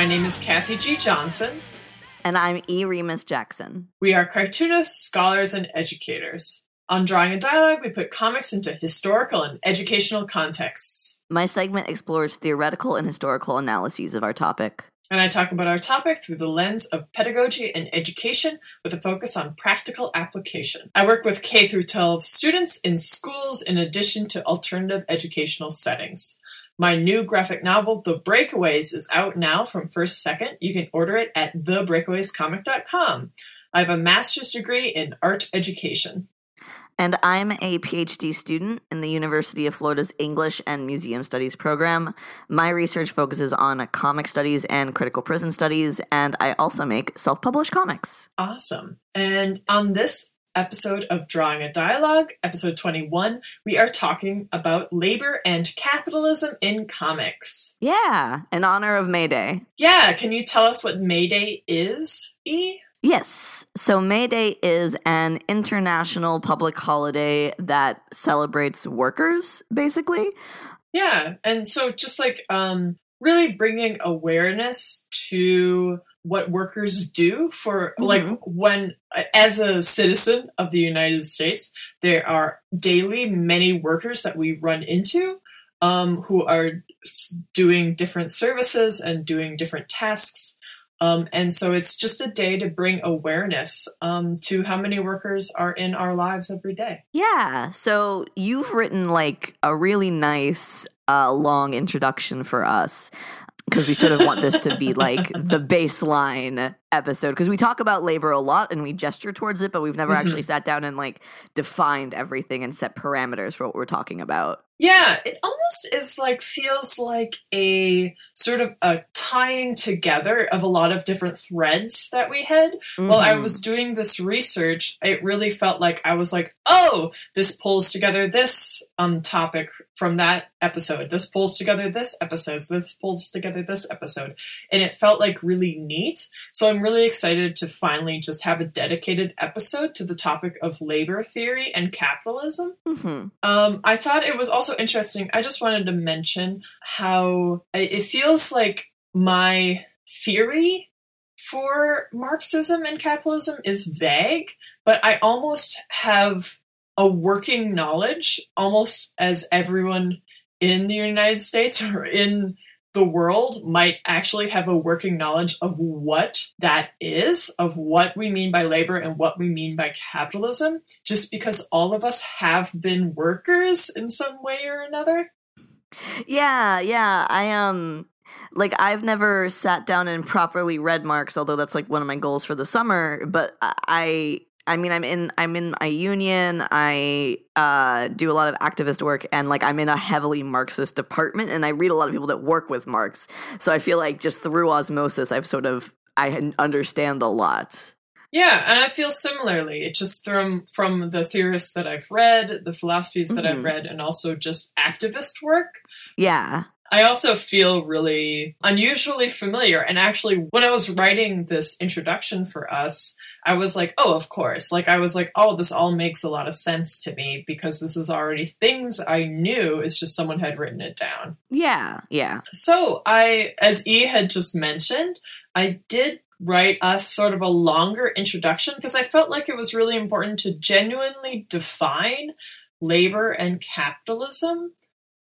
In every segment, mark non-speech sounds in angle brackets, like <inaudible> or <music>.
My name is Kathy G. Johnson. And I'm E. Remus Jackson. We are cartoonists, scholars, and educators. On Drawing a Dialogue, we put comics into historical and educational contexts. My segment explores theoretical and historical analyses of our topic. And I talk about our topic through the lens of pedagogy and education with a focus on practical application. I work with K through 12 students in schools in addition to alternative educational settings. My new graphic novel, The Breakaways, is out now from First Second. You can order it at thebreakawayscomic.com. I have a master's degree in art education. And I'm a PhD student in the University of Florida's English and Museum Studies program. My research focuses on comic studies and critical prison studies, and I also make self published comics. Awesome. And on this episode of Drawing a Dialogue, episode 21, we are talking about labor and capitalism in comics. Yeah, in honor of May Day. Yeah, can you tell us what May Day is, E? Yes. So May Day is an international public holiday that celebrates workers, basically. Yeah, and so just like um really bringing awareness to what workers do for mm-hmm. like when as a citizen of the United States there are daily many workers that we run into um, who are doing different services and doing different tasks um, and so it's just a day to bring awareness um, to how many workers are in our lives every day. Yeah. So you've written like a really nice uh, long introduction for us because we sort of want this to be like the baseline episode because we talk about labor a lot and we gesture towards it but we've never mm-hmm. actually sat down and like defined everything and set parameters for what we're talking about yeah, it almost is like feels like a sort of a tying together of a lot of different threads that we had. Mm-hmm. While I mm-hmm. was doing this research, it really felt like I was like, oh, this pulls together this um topic from that episode. This pulls together this episode. This pulls together this episode. And it felt like really neat. So I'm really excited to finally just have a dedicated episode to the topic of labor theory and capitalism. Mm-hmm. Um, I thought it was also also interesting. I just wanted to mention how it feels like my theory for Marxism and capitalism is vague, but I almost have a working knowledge, almost as everyone in the United States <laughs> or in the world might actually have a working knowledge of what that is, of what we mean by labor and what we mean by capitalism, just because all of us have been workers in some way or another. Yeah, yeah. I um like I've never sat down and properly read Marx, although that's like one of my goals for the summer, but I I mean, I'm in I'm in my union. I uh, do a lot of activist work, and like I'm in a heavily Marxist department, and I read a lot of people that work with Marx. So I feel like just through osmosis, I've sort of I understand a lot. Yeah, and I feel similarly. It's just from from the theorists that I've read, the philosophies that mm-hmm. I've read, and also just activist work. Yeah. I also feel really unusually familiar. And actually, when I was writing this introduction for us, I was like, oh, of course. Like, I was like, oh, this all makes a lot of sense to me because this is already things I knew. It's just someone had written it down. Yeah, yeah. So, I, as E had just mentioned, I did write us sort of a longer introduction because I felt like it was really important to genuinely define labor and capitalism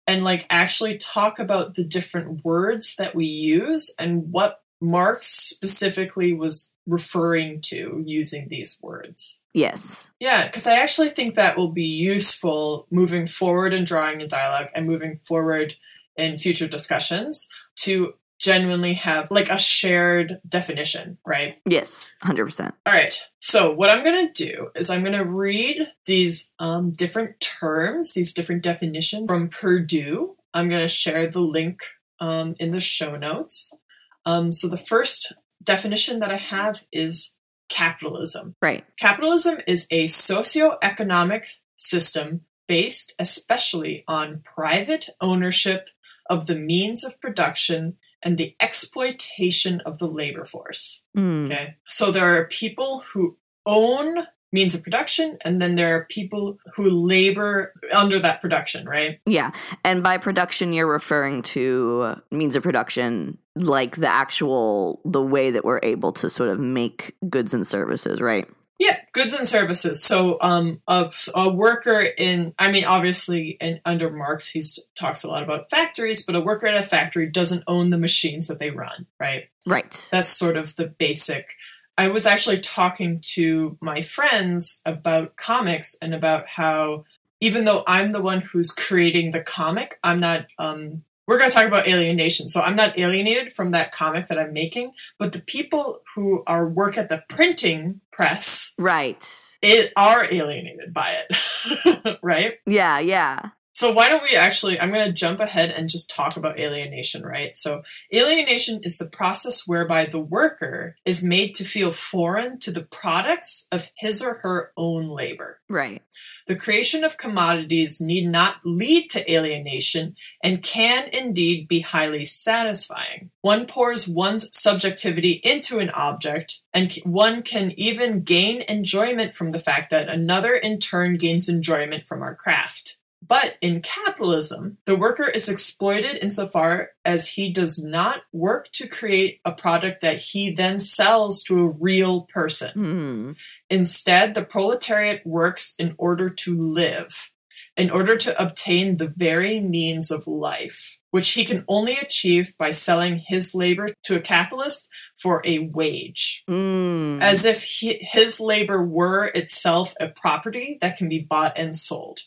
and like actually talk about the different words that we use and what Marx specifically was referring to using these words. Yes. Yeah, because I actually think that will be useful moving forward in drawing a dialogue and moving forward in future discussions to genuinely have like a shared definition, right? Yes, 100%. All right. So, what I'm going to do is I'm going to read these um, different terms, these different definitions from Purdue. I'm going to share the link um, in the show notes. Um, so, the first definition that I have is capitalism. Right. Capitalism is a socio-economic system based especially on private ownership of the means of production and the exploitation of the labor force. Mm. Okay. So there are people who own means of production, and then there are people who labor under that production, right? Yeah. And by production, you're referring to means of production, like the actual, the way that we're able to sort of make goods and services, right? Yeah, goods and services. So, um, a, a worker in, I mean, obviously, in, under Marx, he talks a lot about factories, but a worker at a factory doesn't own the machines that they run, right? Right. That's sort of the basic. I was actually talking to my friends about comics and about how, even though I'm the one who's creating the comic, I'm not um, we're going to talk about alienation. So I'm not alienated from that comic that I'm making, but the people who are work at the printing press, right, it are alienated by it, <laughs> right? Yeah, yeah. So why don't we actually I'm going to jump ahead and just talk about alienation, right? So alienation is the process whereby the worker is made to feel foreign to the products of his or her own labor. Right. The creation of commodities need not lead to alienation and can indeed be highly satisfying. One pours one's subjectivity into an object, and one can even gain enjoyment from the fact that another in turn gains enjoyment from our craft. But in capitalism, the worker is exploited insofar as he does not work to create a product that he then sells to a real person. Mm. Instead, the proletariat works in order to live, in order to obtain the very means of life, which he can only achieve by selling his labor to a capitalist for a wage, mm. as if he, his labor were itself a property that can be bought and sold.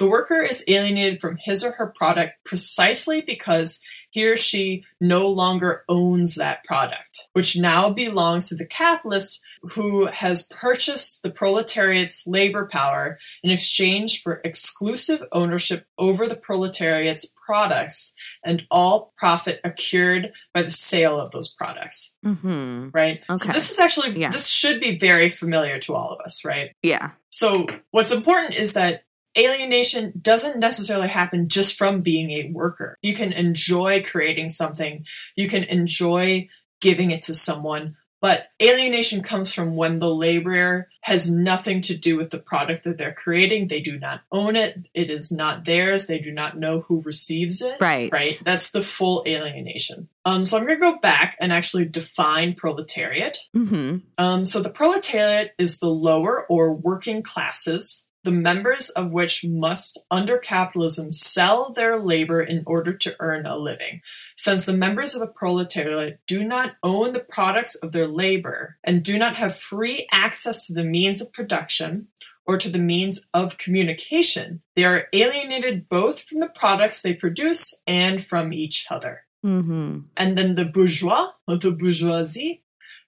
The worker is alienated from his or her product precisely because he or she no longer owns that product, which now belongs to the capitalist who has purchased the proletariat's labor power in exchange for exclusive ownership over the proletariat's products and all profit accrued by the sale of those products. Mm-hmm. Right? Okay. So this is actually, Yeah. this should be very familiar to all of us, right? Yeah. So what's important is that alienation doesn't necessarily happen just from being a worker. You can enjoy creating something, you can enjoy giving it to someone, but alienation comes from when the laborer has nothing to do with the product that they're creating. They do not own it. It is not theirs. They do not know who receives it. Right. Right. That's the full alienation. Um, so I'm going to go back and actually define proletariat. Mm-hmm. Um, so the proletariat is the lower or working classes, the members of which must, under capitalism, sell their labor in order to earn a living. Since the members of the proletariat do not own the products of their labor and do not have free access to the means of production or to the means of communication, they are alienated both from the products they produce and from each other. Mm-hmm. And then the bourgeois, or the bourgeoisie,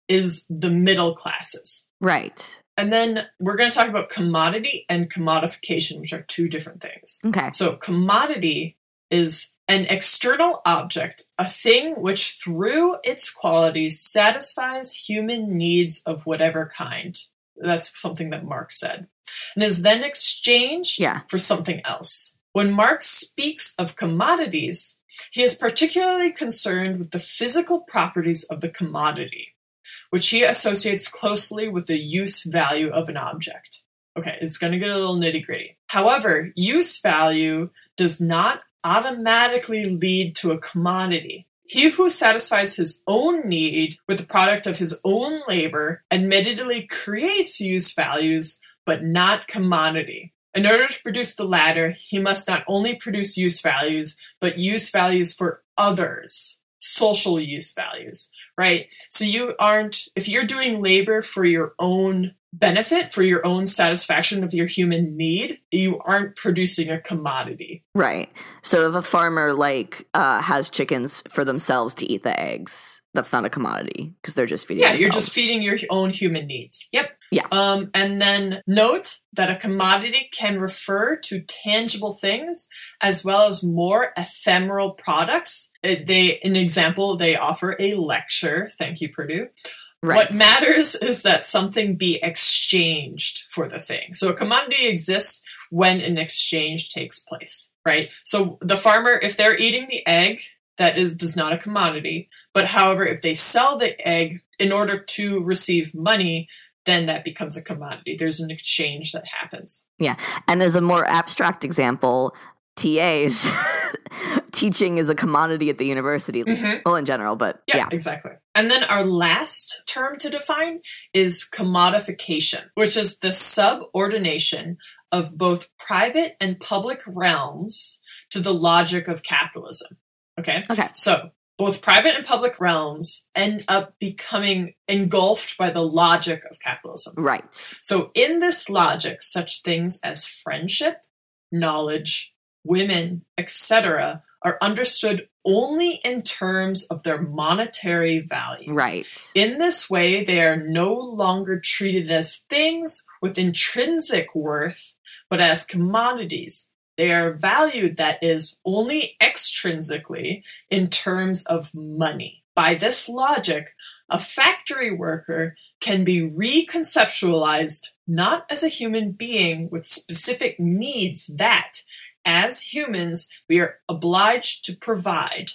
is the middle classes. Right. And then we're going to talk about commodity and commodification, which are two different things. Okay. So, commodity is an external object, a thing which, through its qualities, satisfies human needs of whatever kind. That's something that Marx said, and is then exchanged Yeah. for something else. When Marx speaks of commodities, he is particularly concerned with the physical properties of the commodity which he associates closely with the use value of an object. Okay, it's going to get a little nitty gritty. However, use value does not automatically lead to a commodity. He who satisfies his own need with the product of his own labor admittedly creates use values, but not commodity. In order to produce the latter, he must not only produce use values, but use values for others, social use values right? So you aren't, if you're doing labor for your own benefit, for your own satisfaction of your human need, you aren't producing a commodity. Right. So if a farmer like uh, has chickens for themselves to eat the eggs, that's not a commodity because they're just feeding. Yeah, you're just feeding your own human needs. Yep. Yeah. Um, and then note that a commodity can refer to tangible things as well as more ephemeral products. Uh, They, an example, they offer a lecture. Thank you, Purdue. Right. What matters is that something be exchanged for the thing. So a commodity exists when an exchange takes place, right? So the farmer, if they're eating the egg, that is does not a commodity. But however, if they sell the egg in order to receive money, then that becomes a commodity. There's an exchange that happens. Yeah. And as a more abstract example, TAs <laughs> teaching is a commodity at the university. Mhm. Well, in general, but Yeah, yeah. exactly. And then our last term to define is commodification, which is the subordination of both private and public realms to the logic of capitalism. Okay? Okay. So, both private and public realms end up becoming engulfed by the logic of capitalism. Right. So, in this logic, such things as friendship, knowledge, women, etc., are understood only in terms of their monetary value. Right. In this way, they are no longer treated as things with intrinsic worth, but as commodities. They are valued, that is, only extrinsically in terms of money. By this logic, a factory worker can be reconceptualized not as a human being with specific needs that, as humans, we are obliged to provide,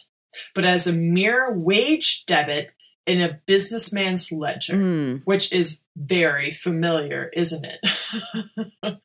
but as a mere wage debit in a businessman's ledger, Mm. which is very familiar, isn't it? <laughs>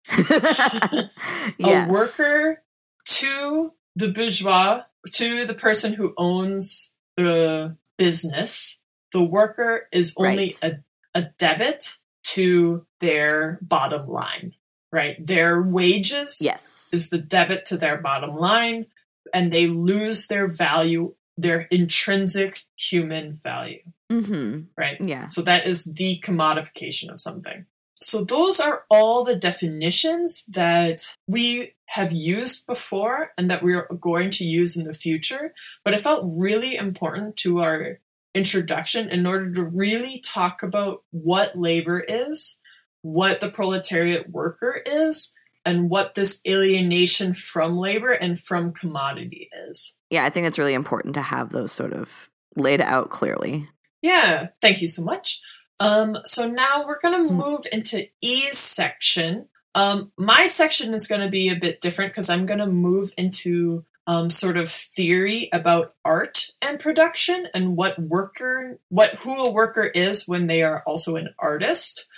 Yes. A worker to the bourgeois, to the person who owns the business, the worker is only Right. a, a debit to their bottom line, right? Their wages Yes. is the debit to their bottom line, and they lose their value, their intrinsic human value, Mm-hmm. right? Yeah. So that is the commodification of something. So those are all the definitions that we have used before and that we're going to use in the future. But it felt really important to our introduction in order to really talk about what labor is, what the proletariat worker is, and what this alienation from labor and from commodity is. Yeah, I think it's really important to have those sort of laid out clearly. Yeah, thank you so much. Um, so now we're going to Hmm. move into E's section. Um, my section is going to be a bit different because I'm going to move into um, sort of theory about art and production and what worker, what who a worker is when they are also an artist,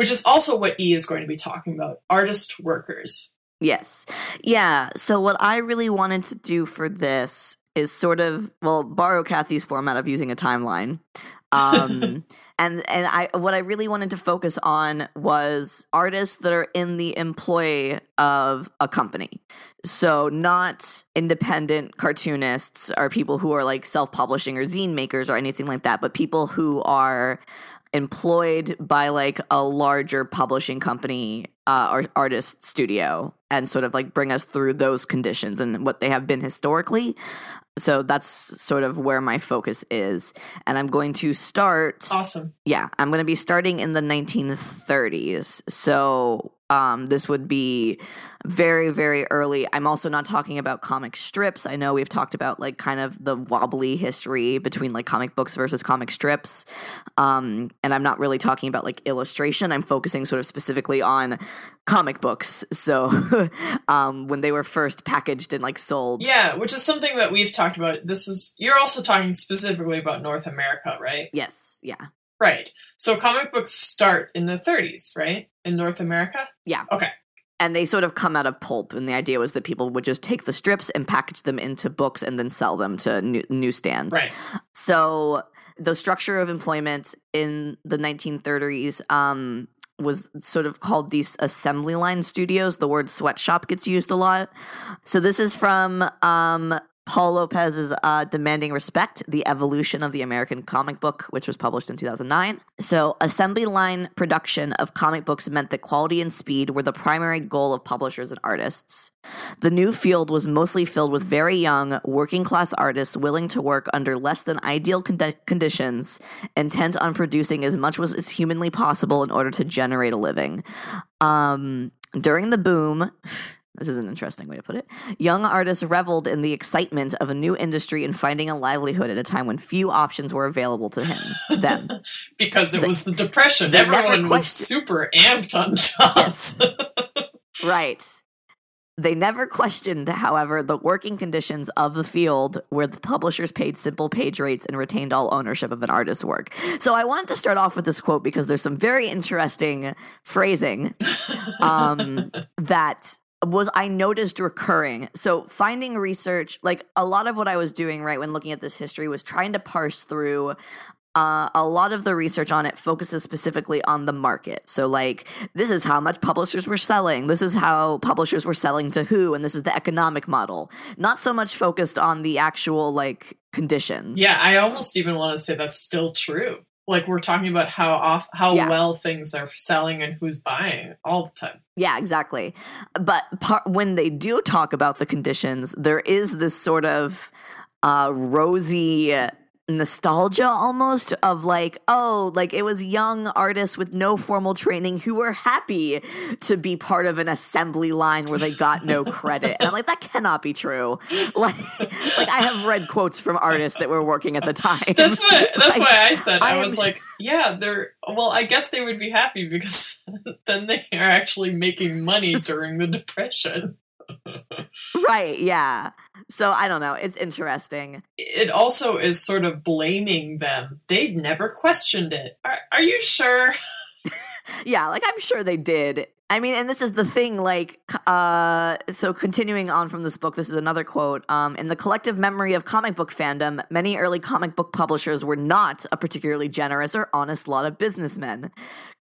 which is also what E is going to be talking about: artist workers. Yes. Yeah. So what I really wanted to do for this is sort of well borrow Kathy's format of using a timeline. Um <laughs> and and I what I really wanted to focus on was artists that are in the employ of a company. So not independent cartoonists or people who are like self-publishing or zine makers or anything like that, but people who are employed by like a larger publishing company uh, or artist studio and sort of like bring us through those conditions and what they have been historically. So that's sort of where my focus is. And I'm going to start Awesome. yeah, I'm going to be starting in the 1930s. So um, this would be very, very early. I'm also not talking about comic strips. I know we've talked about like kind of the wobbly history between like comic books versus comic strips. Um, and I'm not really talking about like illustration. I'm focusing sort of specifically on comic books. So <laughs> um, when they were first packaged and like sold. Yeah, which is something that we've talked about. This is you're also talking specifically about North America, right? Yes. Yeah. Right. So comic books start in the 30s, right? In North America? Yeah. Okay. And they sort of come out of pulp and the idea was that people would just take the strips and package them into books and then sell them to new- newsstands Right. so the structure of employment in the 1930s um, was sort of called these assembly line studios the word sweatshop gets used a lot so this is from um, Paul Lopes's uh, Demanding Respect, The Evolution of the American Comic Book, which was published in 2009. So, assembly line production of comic books meant that quality and speed were the primary goal of publishers and artists. The new field was mostly filled with very young, working class artists willing to work under less than ideal condi- conditions, intent on producing as much as humanly possible in order to generate a living. Um, during the boom, this is an interesting way to put it. Young artists reveled in the excitement of a new industry and finding a livelihood at a time when few options were available to him. Them. <laughs> because it They- was the depression. Everyone was super amped on jobs. Right. They never questioned, however, the working conditions of the field where the publishers paid simple page rates and retained all ownership of an artist's work. So I wanted to start off with this quote because there's some very interesting phrasing <laughs> um, that was I noticed recurring. So finding research, like a lot of what I was doing right when looking at this history was trying to parse through uh, a lot of the research on it focuses specifically on the market. So, like, this is how much publishers were selling. This is how publishers were selling to who, and this is the economic model. Not so much focused on the actual like conditions. Yeah, I almost even want to say that's still true. Like we're talking about how off how Yeah. well things are selling and who's buying all the time. Yeah, exactly. But par- when they do talk about the conditions, there is this sort of uh, rosy nostalgia almost of like, oh, like it was young artists with no formal training who were happy to be part of an assembly line where they got no credit. And I'm like, that cannot be true. <laughs> Like, like I have read quotes from artists that were working at the time. That's what <laughs> that's Like, why I said I, I was am- like, yeah, they're well, I guess they would be happy because <laughs> then they are actually making money during the depression. right, yeah. So I don't know. It's interesting. It also is sort of blaming them. They never questioned it. Are, are you sure? <laughs> Yeah, like I'm sure they did. I mean, and this is the thing, like, uh, so continuing on from this book, this is another quote. Um, in the collective memory of comic book fandom, many early comic book publishers were not a particularly generous or honest lot of businessmen.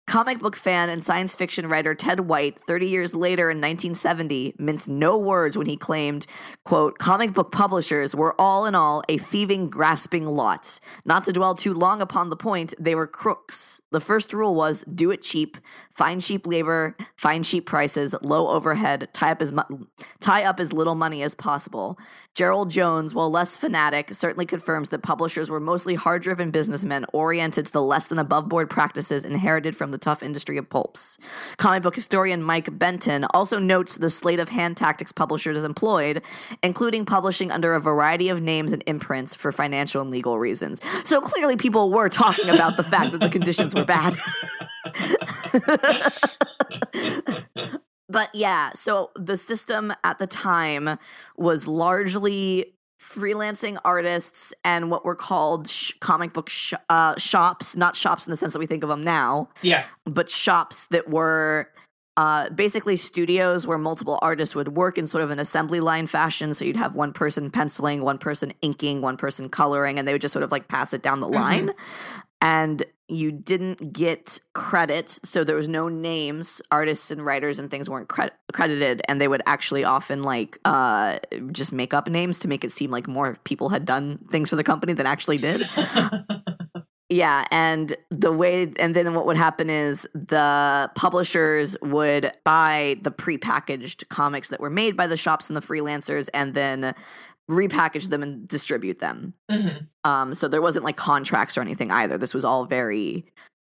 Comic book fan and science fiction writer Ted White, 30 years later in 1970, minced no words when he claimed, quote, comic book publishers were all in all a thieving, grasping lot. Not to dwell too long upon the point, they were crooks. The first rule was do it cheap, find cheap labor, find cheap prices, low overhead, tie up as mu- tie up as little money as possible. Gerard Jones, while less fanatic, certainly confirms that publishers were mostly hard-driven businessmen oriented to the less than above-board practices inherited from the tough industry of pulps. Comic book historian Mike Benton also notes the slate of hand tactics publishers employed, including publishing under a variety of names and imprints for financial and legal reasons. So clearly, people were talking about the fact that the conditions <laughs> were bad. <laughs> but yeah, so the system at the time was largely freelancing artists and what were called sh- comic book sh- uh, shops, not shops in the sense that we think of them now, Yeah. but shops that were uh, basically studios where multiple artists would work in sort of an assembly line fashion. So you'd have one person penciling, one person inking, one person coloring, and they would just sort of like pass it down the Mhm. line. And you didn't get credit. So there was no names. Artists and writers and things weren't cre- credited. And they would actually often like uh, just make up names to make it seem like more people had done things for the company than actually did. <laughs> Yeah, and the way, and then what would happen is the publishers would buy the prepackaged comics that were made by the shops and the freelancers, and then repackage them and distribute them. Mhm. Um, so there wasn't like contracts or anything either. This was all very,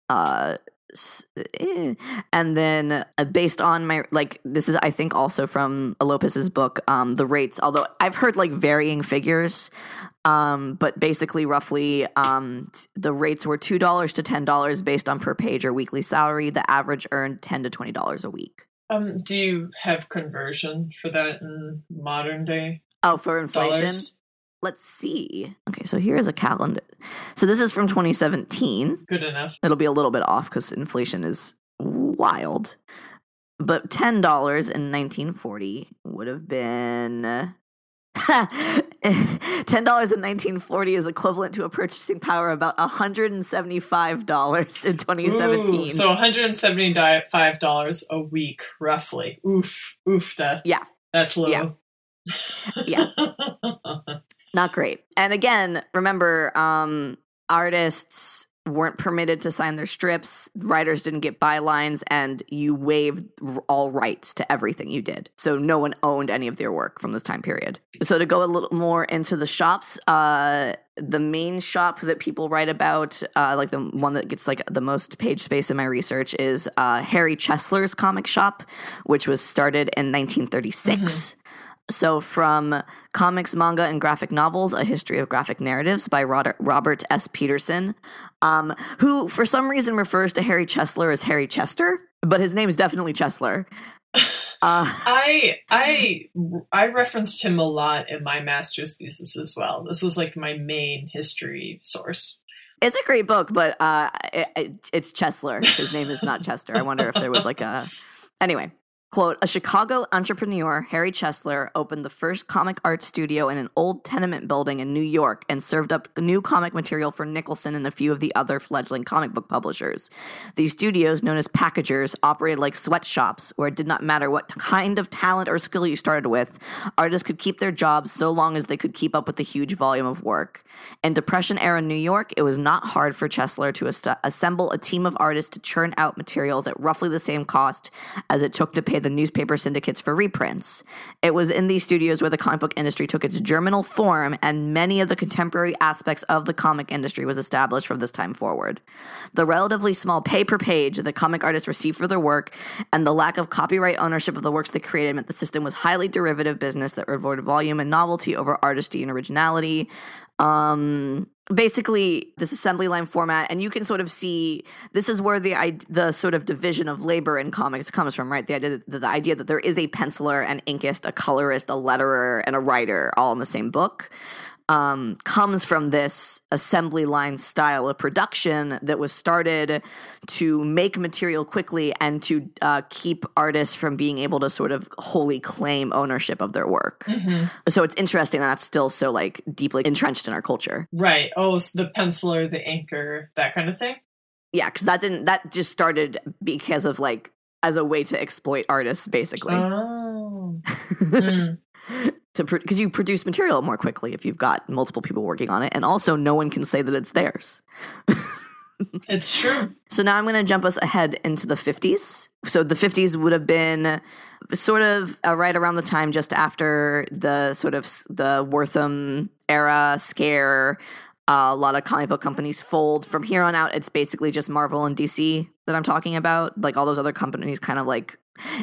uh, s- eh. and then uh, based on my like, this is I think also from Lopes's book, um, the rates. Although I've heard like varying figures, um, but basically roughly, um, the rates were two dollars to ten dollars based on per page or weekly salary. The average earned ten to twenty dollars a week. Um, do you have conversion for that in modern day Oh, for inflation. dollars? Let's see. Okay, so here is a calendar. So this is from 2017. Good enough. It'll be a little bit off because inflation is wild. But ten dollars in 1940 would have been. <laughs> Ten dollars in 1940 is equivalent to a purchasing power of about 175 dollars in 2017. Ooh, so 175 dollars a week, roughly. Oof, oof. That Yeah. that's low. Yeah. Yeah. not great. And again, remember, um, artists weren't permitted to sign their strips. Writers didn't get bylines, and you waived all rights to everything you did. So no one owned any of their work from this time period. So to go a little more into the shops, uh, the main shop that people write about, uh, like the one that gets like the most page space in my research, is uh, Harry Chesler's comic shop, which was started in 1936. So, from Comics, Manga, and Graphic Novels, A History of Graphic Narratives by Robert, S. Petersen, um, who for some reason refers to Harry Chesler as Harry Chester, but his name is definitely Chesler. <laughs> Uh, I I I referenced him a lot in my master's thesis as well. This was like my main history source. it's a great book, but uh, it, it, it's Chesler. His name is not Chester. I wonder if there was like a. Anyway, Quote, a Chicago entrepreneur, Harry Chesler, opened the first comic art studio in an old tenement building in New York and served up new comic material for Nicholson and a few of the other fledgling comic book publishers. These studios, known as packagers, operated like sweatshops where it did not matter what kind of talent or skill you started with, artists could keep their jobs so long as they could keep up with the huge volume of work. In Depression era New York, it was not hard for Chesler to as- assemble a team of artists to churn out materials at roughly the same cost as it took to pay the newspaper syndicates for reprints. It was in these studios where the comic book industry took its germinal form, and many of the contemporary aspects of the comic industry was established from this time forward. The relatively small pay per page that comic artists received for their work and the lack of copyright ownership of the works they created meant the system was highly derivative business that rewarded volume and novelty over artistry and originality. Um, basically this assembly line format and you can sort of see this is where the the sort of division of labor in comics comes from right? The idea that, the idea that there is a penciler an inkist a colorist a letterer and a writer all in the same book um, comes from this assembly line style of production that was started to make material quickly and to uh, keep artists from being able to sort of wholly claim ownership of their work. Mm-hmm. So it's interesting that that's still so like deeply entrenched in our culture. Right. Oh, so the penciler, the inker, that kind of thing. Yeah, because that didn't that just started because of like as a way to exploit artists, basically. Oh. <laughs> mm to because you produce material more quickly if you've got multiple people working on it, and also no one can say that it's theirs. <laughs> it's true. So now I'm going to jump us ahead into the 50s. So the 50s would have been sort of uh, right around the time just after the sort of the Wertham era scare. Uh, a lot of comic book companies fold. From here on out, it's basically just Marvel and DC that I'm talking about. Like all those other companies kind of like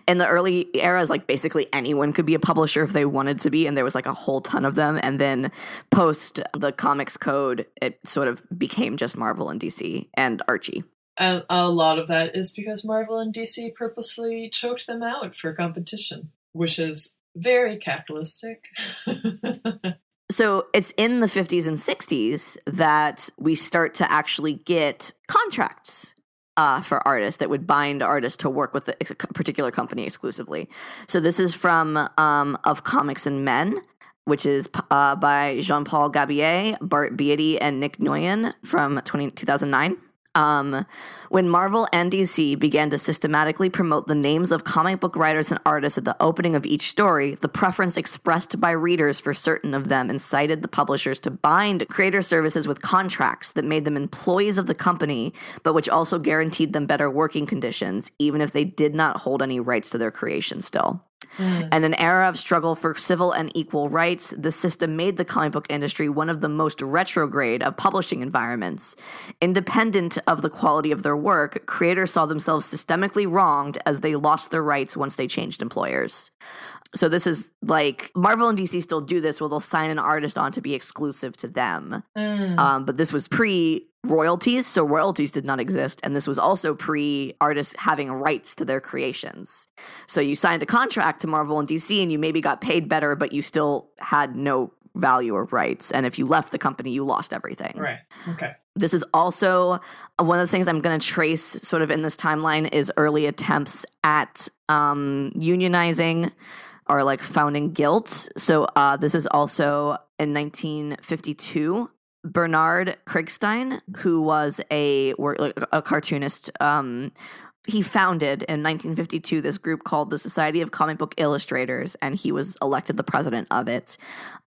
in the early eras like basically anyone could be a publisher if they wanted to be and there was like a whole ton of them. And then post the comics code it sort of became just marvel and dc and archie. And a lot of that is because marvel and dc purposely choked them out for competition which is very capitalistic. <laughs> So it's in the 50s and 60s that we start to actually get contracts uh, for artists that would bind artists to work with a particular company exclusively. So this is from um, Of Comics and Men, which is uh, by Jean Paul Gabilliet, Bart Beaty, and Nick Nguyen from 20, 2009. Um, when Marvel and DC began to systematically promote the names of comic book writers and artists at the opening of each story, the preference expressed by readers for certain of them incited the publishers to bind creator services with contracts that made them employees of the company, but which also guaranteed them better working conditions, even if they did not hold any rights to their creation still. Mm. And an era of struggle for civil and equal rights, the system made the comic book industry one of the most retrograde of publishing environments. Independent of the quality of their work, creators saw themselves systemically wronged as they lost their rights once they changed employers. So this is like Marvel and DC still do this where they'll sign an artist on to be exclusive to them. Mm. Um, but this was pre royalties, so royalties did not exist, and this was also pre artists having rights to their creations. So you signed a contract to Marvel and DC, and you maybe got paid better, but you still had no value or rights. And if you left the company, you lost everything. Right. Okay. This is also uh, one of the things I'm going to trace sort of in this timeline is early attempts at um, unionizing or like founding guilt. So uh, this is also in 1952. Bernard Krigstein, who was a a cartoonist, um, he founded in 1952 this group called the Society of Comic Book Illustrators, and he was elected the president of it.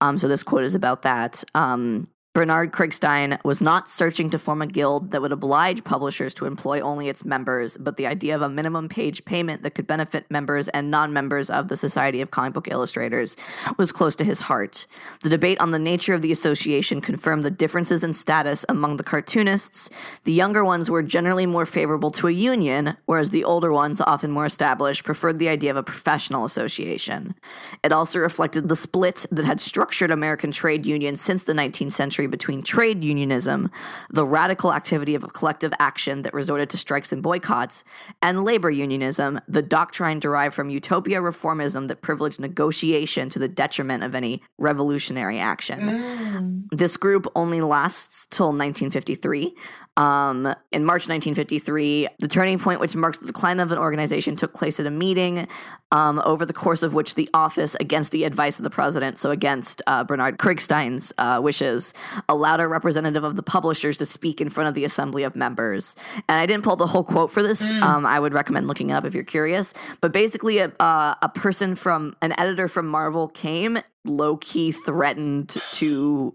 Um, so this quote is about that. Um, Bernard Krigstein was not searching to form a guild that would oblige publishers to employ only its members, but the idea of a minimum page payment that could benefit members and non members of the Society of Comic Book Illustrators was close to his heart. The debate on the nature of the association confirmed the differences in status among the cartoonists. The younger ones were generally more favorable to a union, whereas the older ones, often more established, preferred the idea of a professional association. It also reflected the split that had structured American trade unions since the 19th century between trade unionism, the radical activity of collective action that resorted to strikes and boycotts, and labor unionism, the doctrine derived from utopia reformism that privileged negotiation to the detriment of any revolutionary action. Mm. This group only lasts till 1953. Um, in March 1953, the turning point, which marks the decline of an organization, took place at a meeting um, over the course of which the office, against the advice of the president, so against uh, Bernard Krigstein's uh, wishes, allowed a representative of the publishers to speak in front of the assembly of members. And I didn't pull the whole quote for this. Mm. Um, I would recommend looking it up if you're curious. But basically, a, uh, a person from an editor from Marvel came low key threatened to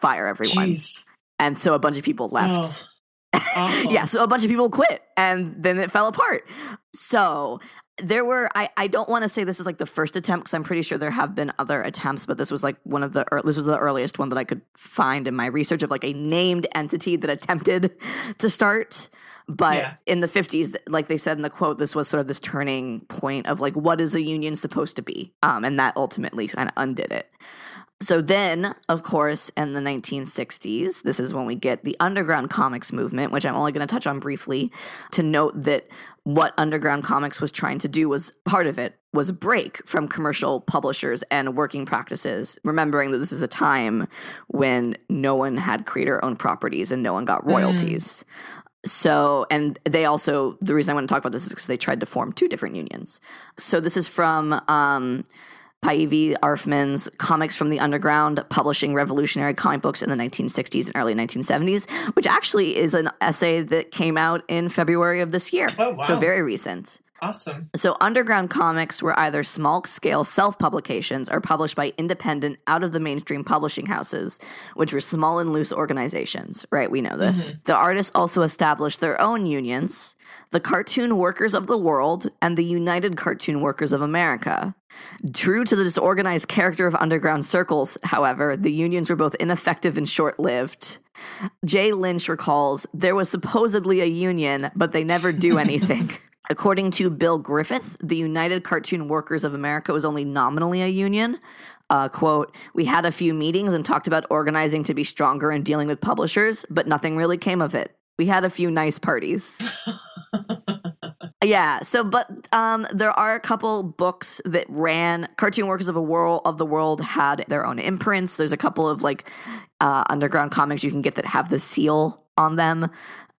fire everyone. Jeez and so a bunch of people left. Oh, <laughs> yeah, so a bunch of people quit and then it fell apart. So there were I, I don't want to say this is like the first attempt because I'm pretty sure there have been other attempts, but this was like one of the this was the earliest one that I could find in my research of like a named entity that attempted <laughs> to start. But yeah. in the 50s, like they said in the quote, this was sort of this turning point of like what is a union supposed to be, um, and that ultimately kind of undid it. So then, of course, in the 1960s, this is when we get the underground comics movement, which I'm only going to touch on briefly to note that what underground comics was trying to do was part of it was a break from commercial publishers and working practices, remembering that this is a time when no one had creator owned properties and no one got royalties. Mm. So, and they also, the reason I want to talk about this is because they tried to form two different unions. So, this is from um, Päivi Arffman's Comics from the Underground, publishing revolutionary comic books in the 1960s and early 1970s, which actually is an essay that came out in February of this year. Oh, wow. So very recent. Awesome. So, underground comics were either small scale self publications or published by independent, out of the mainstream publishing houses, which were small and loose organizations, right? We know this. Mm-hmm. The artists also established their own unions, the Cartoon Workers of the World and the United Cartoon Workers of America. True to the disorganized character of underground circles, however, the unions were both ineffective and short lived. Jay Lynch recalls there was supposedly a union, but they never do <laughs> anything. According to Bill Griffith, the United Cartoon Workers of America was only nominally a union. Uh, quote, we had a few meetings and talked about organizing to be stronger and dealing with publishers, but nothing really came of it. We had a few nice parties. <laughs> yeah, so but um, there are a couple books that ran Cartoon Workers of a World of the World had their own imprints. There's a couple of like uh, underground comics you can get that have the seal on them.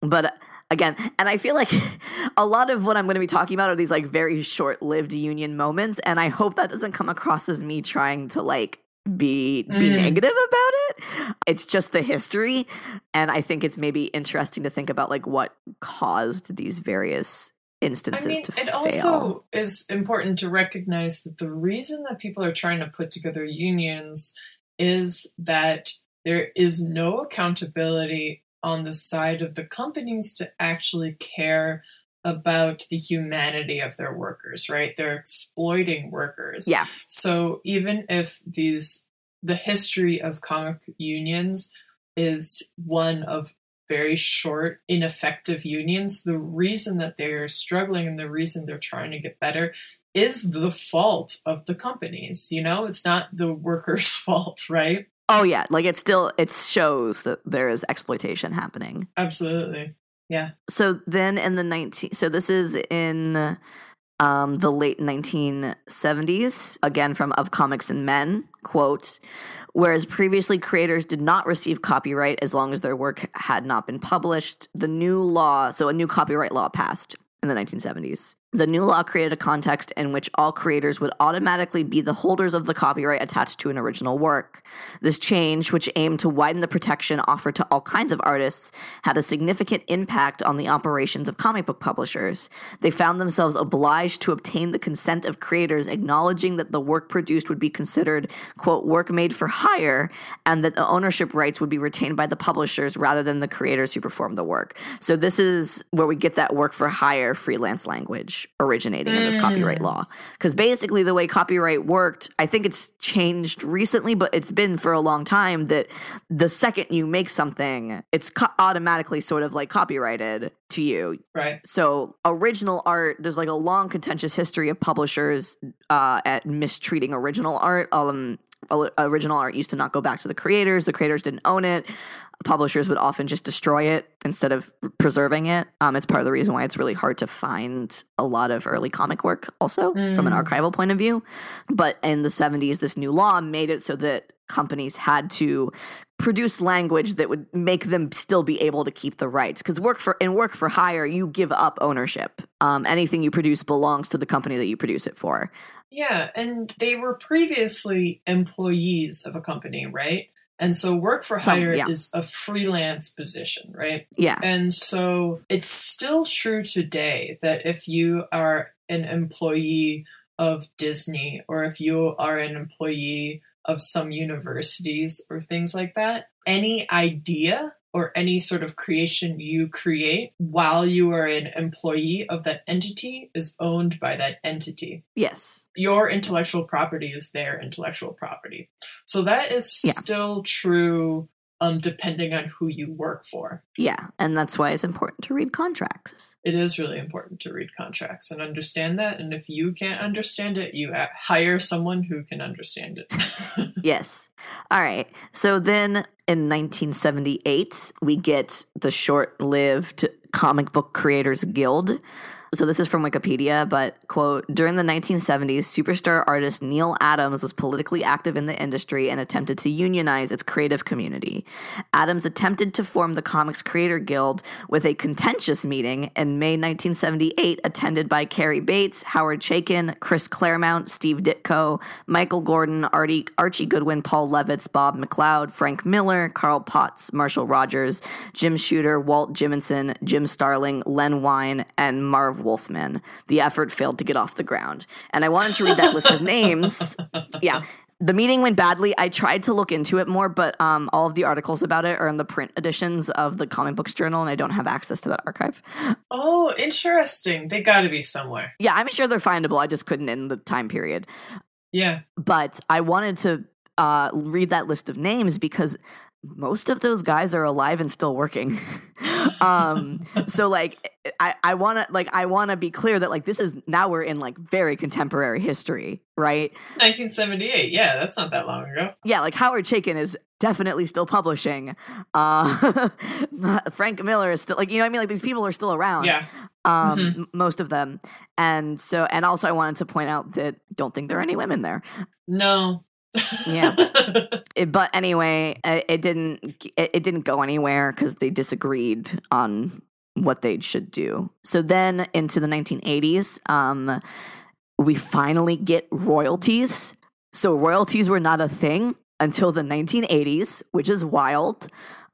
But again. And I feel like <laughs> a lot of what I'm going to be talking about are these like very short lived union moments. And I hope that doesn't come across as me trying to like be be mm. negative about it. It's just the history. And I think it's maybe interesting to think about like what caused these various instances I mean, to it fail. also is important to recognize that the reason that people are trying to put together unions is that there is no accountability on the side of the companies to actually care about the humanity of their workers, right? They're exploiting workers. Yeah. So even if these the history of comic unions is one of very short, ineffective unions, the reason that they're struggling and the reason they're trying to get better is the fault of the companies. You know, it's not the workers' <laughs> fault, right? Oh yeah, like it still it shows that there is exploitation happening. Absolutely. Yeah. So then in the 19 so this is in um, the late 1970s, again from Of Comics and Men, quote, whereas previously creators did not receive copyright as long as their work had not been published, the new law, so a new copyright law passed in the 1970s. The new law created a context in which all creators would automatically be the holders of the copyright attached to an original work. This change, which aimed to widen the protection offered to all kinds of artists, had a significant impact on the operations of comic book publishers. They found themselves obliged to obtain the consent of creators, acknowledging that the work produced would be considered, quote, work made for hire, and that the ownership rights would be retained by the publishers rather than the creators who performed the work. So this is where we get that work for hire freelance language originating mm. in this copyright mm. law. Because basically, the way copyright worked, I think it's changed recently, but it's been for a long time that the second you make something, it's co- automatically sort of like copyrighted. to you. Right. So original art, there's like a long contentious history of publishers uh, at mistreating original art. Um, original art used to not go back to the creators. The creators didn't own it. Publishers would often just destroy it instead of preserving it. Um, it's part of the reason why it's really hard to find a lot of early comic work, also mm. from an mm. archival point of view. But in the 70s, this new law made it so that companies had to produce language that would make them still be able to keep the rights because work for in work for hire you give up ownership um, anything you produce belongs to the company that you produce it for yeah and they were previously employees of a company right and so work for hire yeah. is a freelance position, right? Yeah. And so it's still true today that if you are an employee of Disney or if you are an employee of some universities or things like that. Any idea or any sort of creation you create while you are an employee of that entity is owned by that entity. Yes. Your intellectual property is their intellectual property. So that is yeah. still true um, depending on who you work for. Yeah, and that's why it's important to read contracts. It is really important to read contracts and understand that. And if you can't understand it, you hire someone who can understand it. <laughs> yes. All right. So then in 1978, we get the short lived Comic Book Creators Guild, so this is from Wikipedia, but quote, during the 1970s, superstar artist Neal Adams was politically active in the industry and attempted to unionize its creative community. Adams attempted to form the Comics Creator Guild with a contentious meeting in May 1978 attended by Cary Bates, Howard Chaykin, Chris Claremont, Steve Ditko, Michael Golden, Artie, Archie Goodwin, Paul Levitz, Bob McLeod, Frank Miller, Carl Potts, Marshall Rogers, Jim Shooter, Walt Simonson, Jim Starlin, Len Wein, and Marv Wolfman. The effort failed to get off the ground. And I wanted to read that list of <laughs> names. Yeah. The meeting went badly. I tried to look into it more, but um, all of the articles about it are in the print editions of the Comic Books Journal, and I don't have access to that archive. Oh, interesting. They got to be somewhere. Yeah, I'm sure they're findable. I just couldn't in the time period. Yeah. But I wanted to uh, read that list of names because most of those guys are alive and still working. <laughs> um, so like I, I wanna like I wanna be clear that like this is now we're in like very contemporary history, right? 1978, yeah, that's not that long ago. Yeah, like Howard Chaykin is definitely still publishing. Uh, <laughs> Frank Miller is still like you know I mean like these people are still around. Yeah. Um, mm-hmm. most of them, and so and also I wanted to point out that don't think there are any women there. No, yeah. It, but anyway it, it didn't it, it, didn't go anywhere because they disagreed on what they should do. So then into the 1980s um, we finally get royalties. So royalties were not a thing until the 1980s which is wild.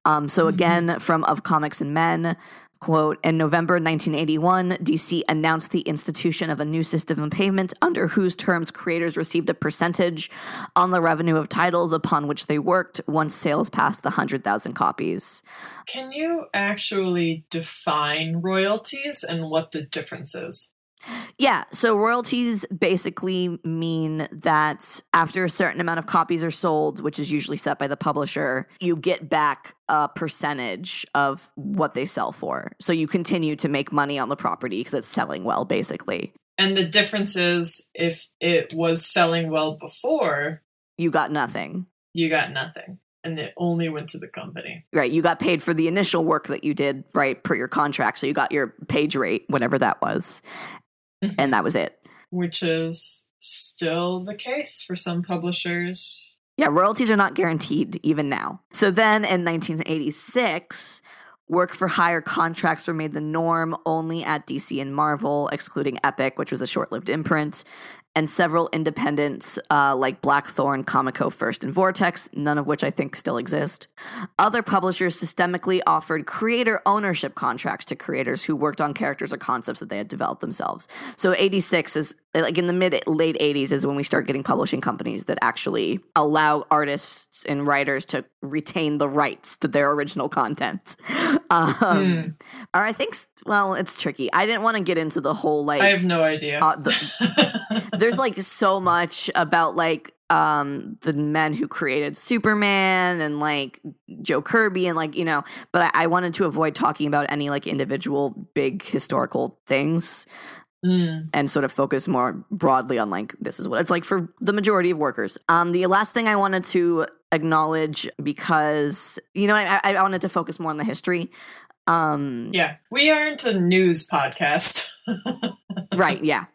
Um, so mm-hmm. again from of comics and men Quote, in November 1981, DC announced the institution of a new system of payment under whose terms creators received a percentage on the revenue of titles upon which they worked once sales passed the 100,000 copies. Can you actually define royalties and what the difference is? Yeah, so royalties basically mean that after a certain amount of copies are sold, which is usually set by the publisher, you get back a percentage of what they sell for. So you continue to make money on the property because it's selling well, basically. And the difference is if it was selling well before, you got nothing. You got nothing. And it only went to the company. Right. You got paid for the initial work that you did, right, per your contract. So you got your page rate, whatever that was and that was it. Which is still the case for some publishers. Yeah, royalties are not guaranteed even now. So then in 1986, work for hire contracts were made the norm only at DC and Marvel, excluding Epic, which was a short lived imprint and several independents uh, like Blackthorne, Comico First, and Vortex, none of which I think still exist. Other publishers systemically offered creator ownership contracts to creators who worked on characters or concepts that they had developed themselves. So 86 is like in the mid late 80s is when we start getting publishing companies that actually allow artists and writers to retain the rights to their original content. <laughs> Um, Hmm. Or I think, well, it's tricky. I didn't want to get into the whole like. I have no idea. uh, the, <laughs> there's like so much about like um the men who created Superman and like Joe Kirby and like you know, but I, I wanted to avoid talking about any like individual big historical things Hmm. and sort of focus more broadly on like this is what it's like for the majority of workers. Um, the last thing I wanted to acknowledge because you know I, I wanted to focus more on the history. Um, Yeah, we aren't a news podcast. <laughs> right yeah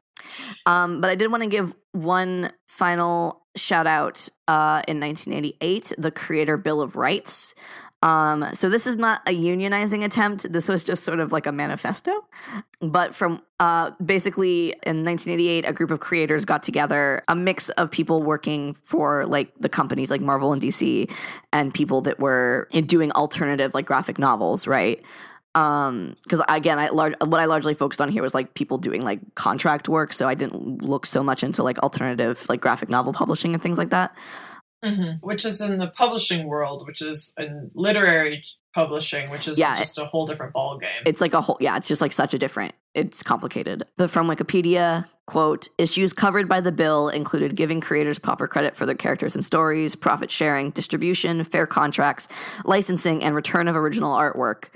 um but i did want to give one final shout out uh in 1988 the creator bill of rights. Um so this is not a unionizing attempt. This was just sort of like a manifesto. But from uh basically in 1988 a group of creators got together a mix of people working for like the companies like marvel and dc and people that were doing alternative like graphic novels right um because again i large what i largely focused on here was like people doing like contract work so i didn't look so much into like alternative like graphic novel publishing and things like that Mhm. Which is in the publishing world, which is in literary publishing, which is Yeah, just a whole different ballgame. it's like a whole yeah it's just like such a different it's complicated but from wikipedia quote issues covered by the bill included giving creators proper credit for their characters and stories profit sharing distribution fair contracts licensing and return of original artwork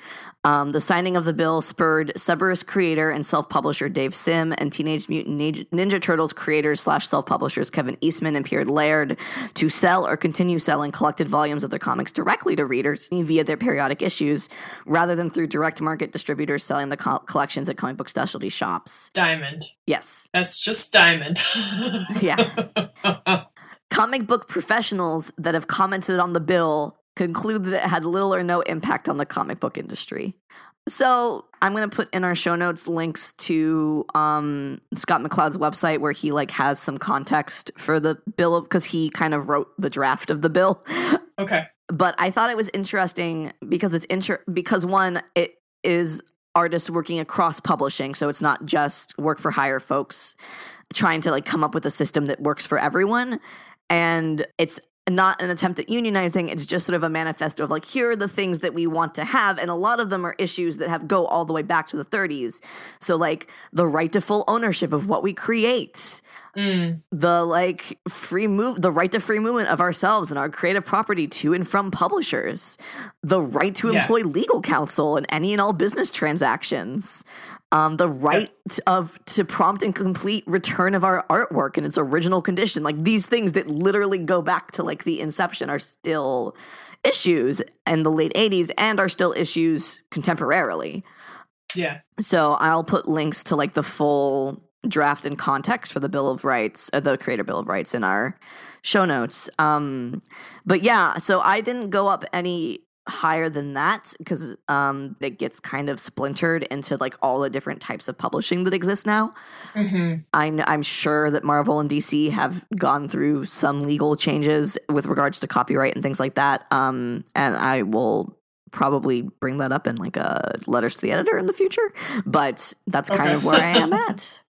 um, the signing of the bill spurred Cerebus creator and self-publisher Dave Sim and Teenage Mutant Ninja, Ninja Turtles creators slash self-publishers Kevin Eastman and Peter Laird to sell or continue selling collected volumes of their comics directly to readers via their periodic issues, rather than through direct market distributors selling the co- collections at comic book specialty shops. Diamond. Yes, That's just diamond. <laughs> yeah. Comic book professionals that have commented on the bill conclude that it had little or no impact on the comic book industry. So I'm gonna put in our show notes links to um, Scott McCloud's website where he like has some context for the bill because he kind of wrote the draft of the bill. okay. But I thought it was interesting because it's inter- because one it is artists working across publishing, so it's not just work for hire folks trying to like come up with a system that works for everyone and it's not an attempt at unionizing. It's just sort of a manifesto of like here are the things that we want to have. And a lot of them are issues that have go all the way back to the 30s so like the right to full ownership of what we create. Mm. the like free move the right to free movement of ourselves and our creative property to and from publishers. The right to Yeah. employ legal counsel in any and all business transactions um, the right of to prompt and complete return of our artwork in its original condition like these things that literally go back to like the inception are still issues in the late 80s and are still issues contemporarily Yeah. so I'll put links to like the full draft and context for the Bill of Rights, uh, the Creator Bill of Rights in our show notes. Um, but yeah, so I didn't go up any higher than that because um, it gets kind of splintered into like all the different types of publishing that exist now. hmm I kn- I'm sure that Marvel and DC have gone through some legal changes with regards to copyright and things like that. Um, and I will probably bring that up in like a letters to the editor in the future. But that's kind of where I am <laughs> at.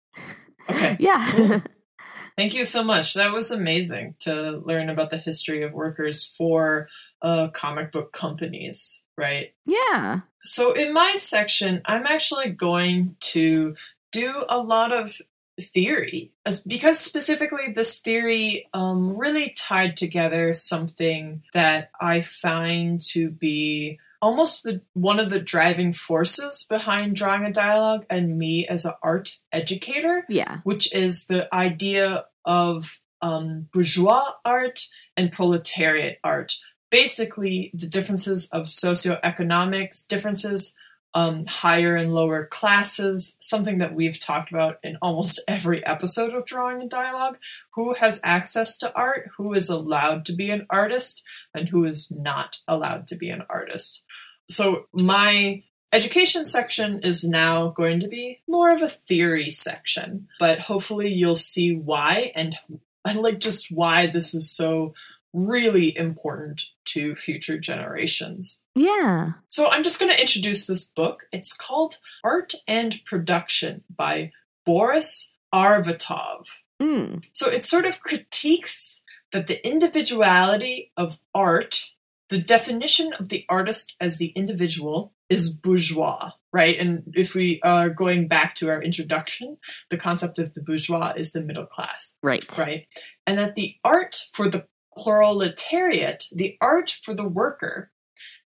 Okay. <laughs> yeah. <laughs> Thank you so much. That was amazing to learn about the history of workers for uh, comic book companies, right? yeah. So, in my section, I'm actually going to do a lot of theory as because specifically this theory um, really tied together something that I find to be almost the one of the driving forces behind drawing a dialogue and me as an art educator Yeah. which is the idea of um, bourgeois art and proletariat art. Basically, the differences of socioeconomics, differences, um, higher and lower classes, something that we've talked about in almost <laughs> every episode of Drawing and Dialogue. Who has access to art? Who is allowed to be an artist? And who is not allowed to be an artist? So, my education section is now going to be more of a theory section, but hopefully you'll see why and, and like just why this is so really important to future generations. Yeah. So I'm just going to introduce this book. It's called Art and Production by Boris Arvatov. Mm. So it sort of critiques that the individuality of art the definition of the artist as the individual is bourgeois, right? And if we are going back to our introduction, the concept of the bourgeois is the middle class, Right. right? And that the art for the proletariat, the art for the worker,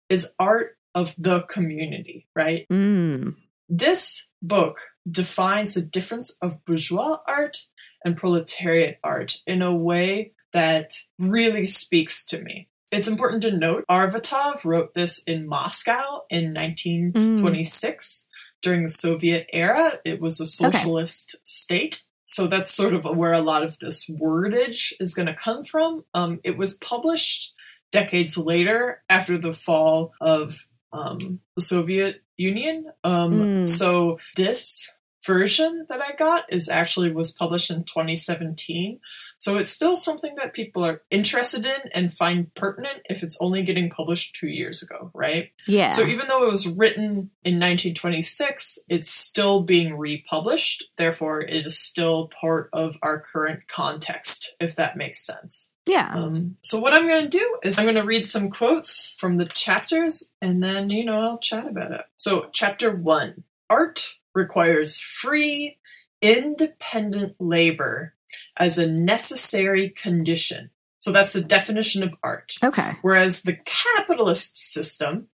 is art of the community, right? Mm. This book defines the difference of bourgeois art and proletariat art in a way that really speaks to me. It's important to note Arvatov wrote this in Moscow in 1926 during the Soviet era. It was a socialist state. So that's sort of where a lot of this wordage is going to come from. Um, it was published decades later after the fall of um, the Soviet Union. Um, Mm. So this version that I got is actually was published in 2017. So it's still something that people are interested in and find pertinent if it's only getting published two years ago, right? Yeah. So even though it was written in 1926, it's still being republished. Therefore, it is still part of our current context, if that makes sense. yeah. Um, so what I'm going to do is I'm going to read some quotes from the chapters, and then you know I'll chat about it. So chapter one: Art requires free, independent labor as a necessary condition. So that's the definition of art. okay. Whereas the capitalist system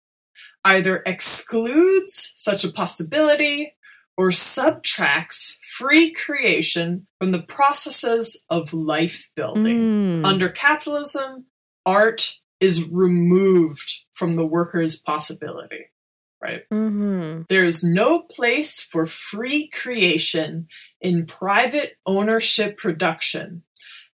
either excludes such a possibility or subtracts free creation from the processes of life building. Mm. Under capitalism, art is removed from the worker's possibility, right? hmm There is no place for free creation in private ownership production,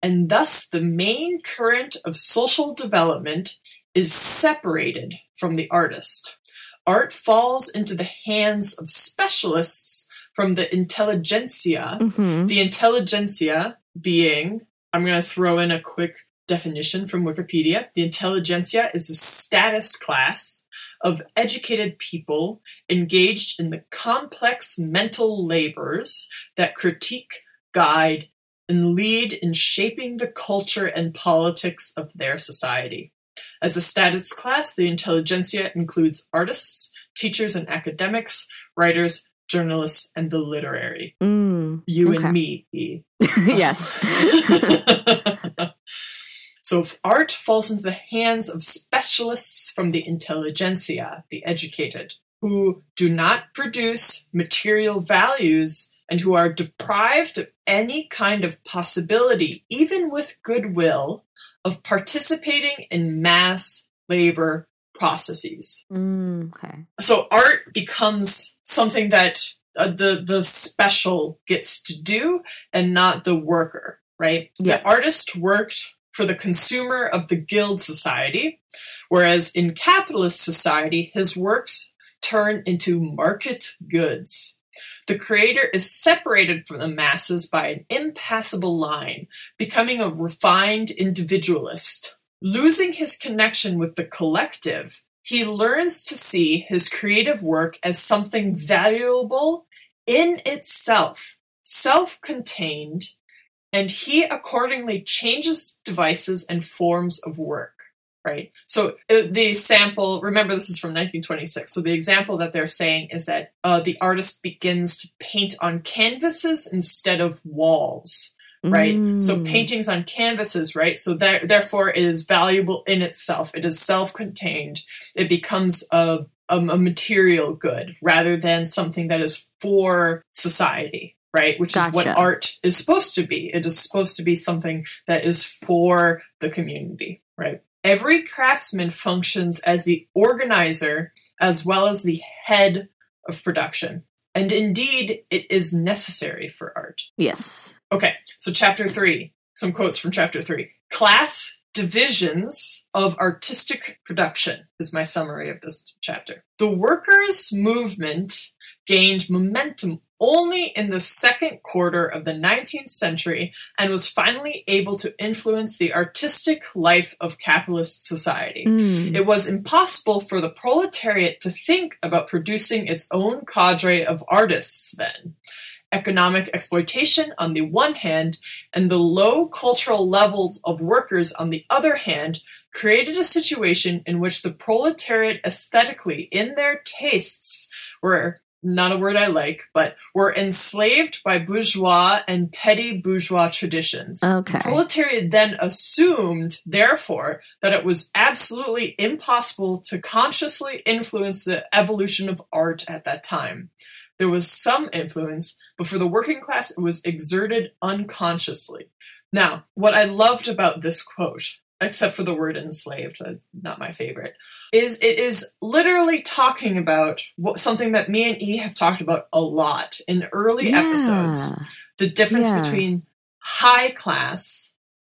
and thus the main current of social development is separated from the artist. Art falls into the hands of specialists from the intelligentsia, hmm the intelligentsia being, I'm going to throw in a quick definition from Wikipedia. The intelligentsia is a status class of educated people engaged in the complex mental labors that critique, guide, and lead in shaping the culture and politics of their society. As a status class, the intelligentsia includes artists, teachers and academics, writers, journalists, and the literary. Mm. You Okay. and me, <laughs> yes. <laughs> so if art falls into the hands of specialists from the intelligentsia, the educated, who do not produce material values and who are deprived of any kind of possibility, even with goodwill, of participating in mass labor processes Mm, okay. so art becomes something that uh, the the special gets to do and not the worker right Yeah. the artist worked for the consumer of the guild society whereas in capitalist society his works turn into market goods. The creator is separated from the masses by an impassable line becoming a refined individualist. Losing his connection with the collective he learns to see his creative work as something valuable in itself, self contained, and he accordingly changes devices and forms of work. Right? So uh, the sample, remember this is from 1926. So the example that they're saying is that uh, the artist begins to paint on canvases instead of walls right? So Mm. paintings on canvases, right? So there, therefore, it is valuable in itself. It is self-contained. It becomes a, a a material good rather than something that is for society, right? Which is what art is supposed to be. It is supposed to be something that is for the community, right? Every craftsman functions as the organizer as well as the head of production. And indeed, it is necessary for art. Yes. Okay, so chapter three, some quotes from chapter three. Class divisions of artistic production is my summary of this chapter. The workers' movement gained momentum only in the second quarter of the 19th century and was finally able to influence the artistic life of capitalist society. Mm. It was impossible for the proletariat to think about producing its own cadre of artists then. economic exploitation on the one hand and the low cultural levels of workers on the other hand created a situation in which the proletariat aesthetically, in their tastes, were not a word I like, but were enslaved by bourgeois and petty bourgeois traditions. Okay. The proletariat then assumed, therefore, that it was absolutely impossible to consciously influence the evolution of art at that time. There was some influence, but for the working class, it was exerted unconsciously. Now, what I loved about this quote except for the word enslaved, that's not my favorite, is it is literally talking about what, something that me and E have talked about a lot in early Yeah. episodes the difference Yeah. between high class,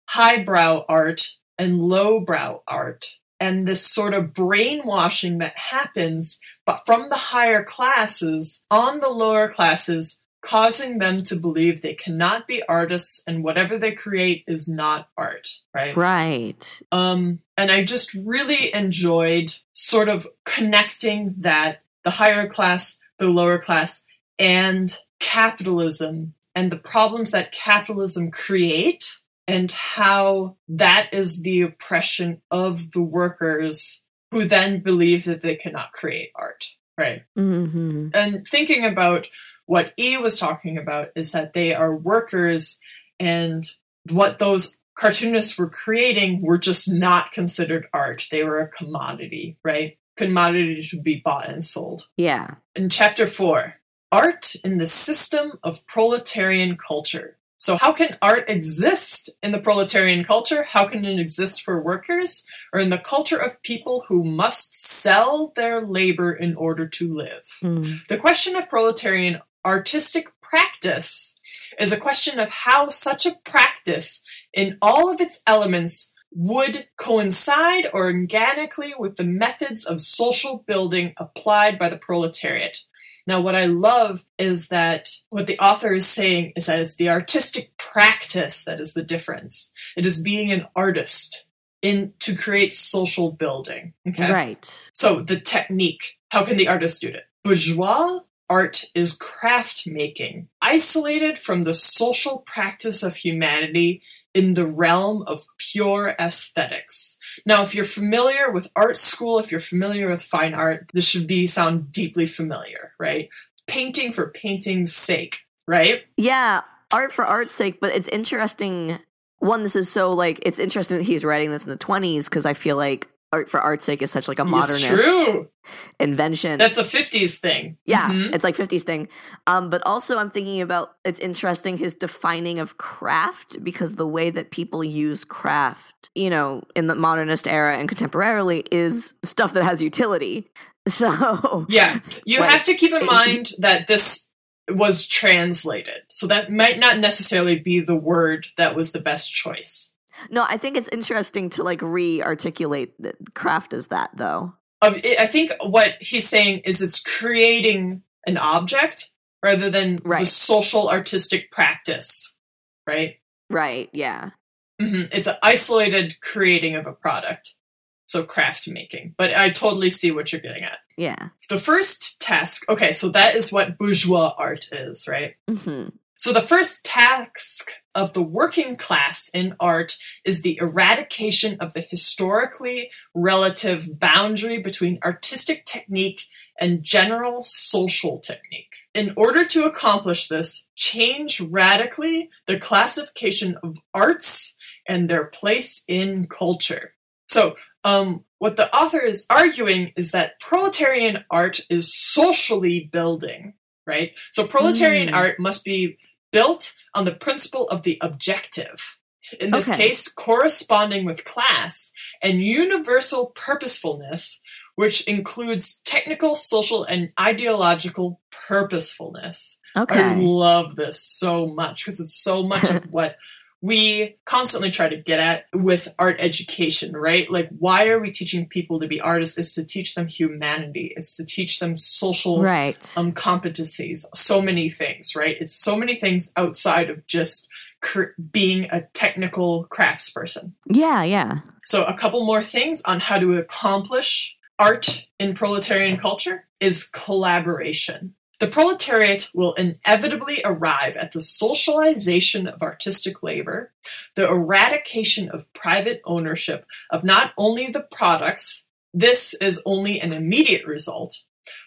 highbrow art, and lowbrow art. And this sort of brainwashing that happens, but from the higher classes on the lower classes, causing them to believe they cannot be artists and whatever they create is not art, right? Right. Um, and I just really enjoyed sort of connecting that the higher class, the lower class, and capitalism and the problems that capitalism create and how that is the oppression of the workers who then believe that they cannot create art, right? hmm and thinking about what E was talking about is that they are workers and what those cartoonists were creating were just not considered art. They were a commodity, right? Commodity to be bought and sold. Yeah. In chapter four, art in the system of proletarian culture. So, how can art exist in the proletarian culture? How can it exist for workers? Or in the culture of people who must sell their labor in order to live? Mm. The question of proletarian artistic practice is a question of how such a practice, in all of its elements, would coincide organically with the methods of social building applied by the proletariat. Now, what I love is that what the author is saying is that it's the artistic practice that is the difference. It is being an artist in to create social building. Okay. Right. So the technique, how can the artist do it? Bourgeois art is craft making, isolated from the social practice of humanity in the realm of pure aesthetics. Now, if you're familiar with art school, if you're familiar with fine art, this should be sound deeply familiar, right? Painting for painting's sake, right? Yeah. Art for art's sake, but it's interesting. One, this is so like it's interesting that he's writing this in the twenties because I feel like art for art's sake is such like a modernist invention. That's a 50s thing. Yeah, Mhm. it's like 50s thing. Um, but also, I'm thinking about it's interesting his defining of craft because the way that people use craft, you know, in the modernist era and contemporarily is stuff that has utility. <laughs> So, Yeah, you Like, have to keep in mind that this was translated, so that might not necessarily be the word that was the best choice. No, I think it's interesting to like re articulate craft as that, though. Um, it, I think what he's saying is it's creating an object rather than the social artistic practice, right? Right, yeah. hmm It's an isolated creating of a product, so craft making. But I totally see what you're getting at. Yeah. The first task, okay, so that is what bourgeois art is, right? hmm So, the first task of the working class in art is the eradication of the historically relative boundary between artistic technique and general social technique. In order to accomplish this, change radically the classification of arts and their place in culture. So, um, what the author is arguing is that proletarian art is socially building, right? So, proletarian Mm. art must be built on the principle of the objective. In this Okay. case, corresponding with class and universal purposefulness, which includes technical, social, and ideological purposefulness. Okay. I love this so much because it's so much of <laughs> what we constantly try to get at with art education, right? Like, why are we teaching people to be artists? Is to teach them humanity. It's to teach them social Right. um, competencies. So many things, right? It's so many things outside of just cr- being a technical craftsperson. yeah, yeah. So, a couple more things on how to accomplish art in proletarian culture is collaboration. The proletariat will inevitably arrive at the socialization of artistic labor, the eradication of private ownership of not only the products, this is only an immediate result,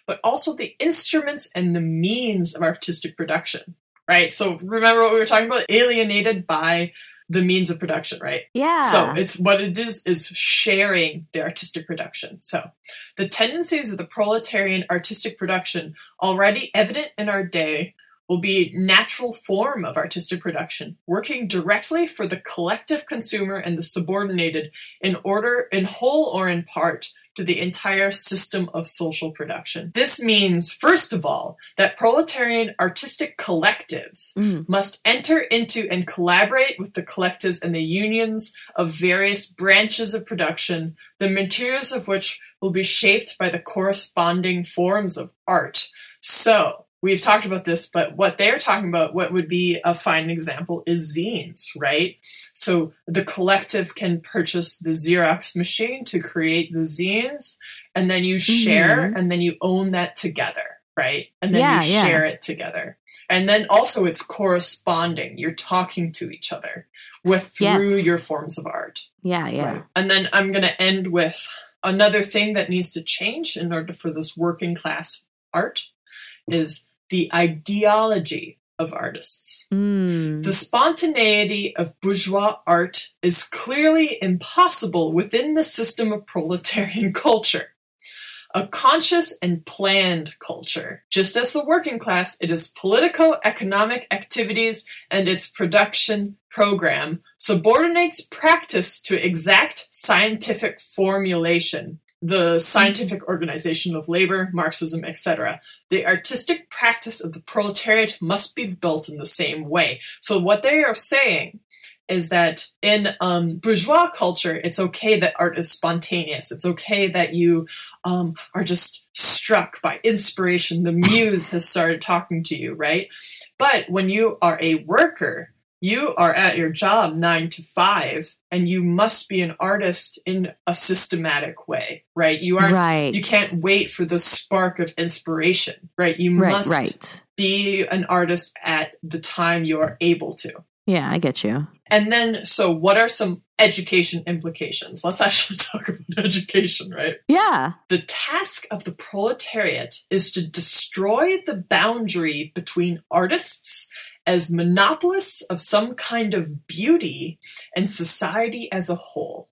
but also the instruments and the means of artistic production, right? So remember what we were talking about? Alienated by the means of production, right? Yeah. So it's what it is is sharing the artistic production. So the tendencies of the proletarian artistic production already evident in our day will be natural form of artistic production, working directly for the collective consumer and the subordinated in order in whole or in part to the entire system of social production. This means, first of all, that proletarian artistic collectives Mm. must enter into and collaborate with the collectives and the unions of various branches of production, the materials of which will be shaped by the corresponding forms of art. So, we've talked about this, but what they're talking about, what would be a fine example, is zines, right? So the collective can purchase the Xerox machine to create the zines, and then you share, Mhm. and then you own that together, right? And then Yeah, you yeah. share it together. And then also it's corresponding. You're talking to each other with through Yes. your forms of art. Yeah, yeah. Right. And then I'm going to end with another thing that needs to change in order for this working class art is the ideology of artists. Mm. The spontaneity of bourgeois art is clearly impossible within the system of proletarian <laughs> culture. A conscious and planned culture. Just as the working class, it is politico economic activities and its production program subordinates practice to exact scientific formulation. The scientific organization of labor, Marxism, etc. The artistic practice of the proletariat must be built in the same way. So, what they are saying is that in um, bourgeois culture, it's okay that art is spontaneous. It's okay that you um, are just struck by inspiration. The muse has started talking to you, right? But when you are a worker, you are at your job nine to five, and you must be an artist in a systematic way, right? You aren't. right. You can't wait for the spark of inspiration, right? You Right, must right. be an artist at the time you are able to. Yeah, I get you. And then, so what are some education implications? Let's actually <laughs> talk about education, right? Yeah. The task of the proletariat is to destroy the boundary between artists as monopolists of some kind of beauty and society as a whole.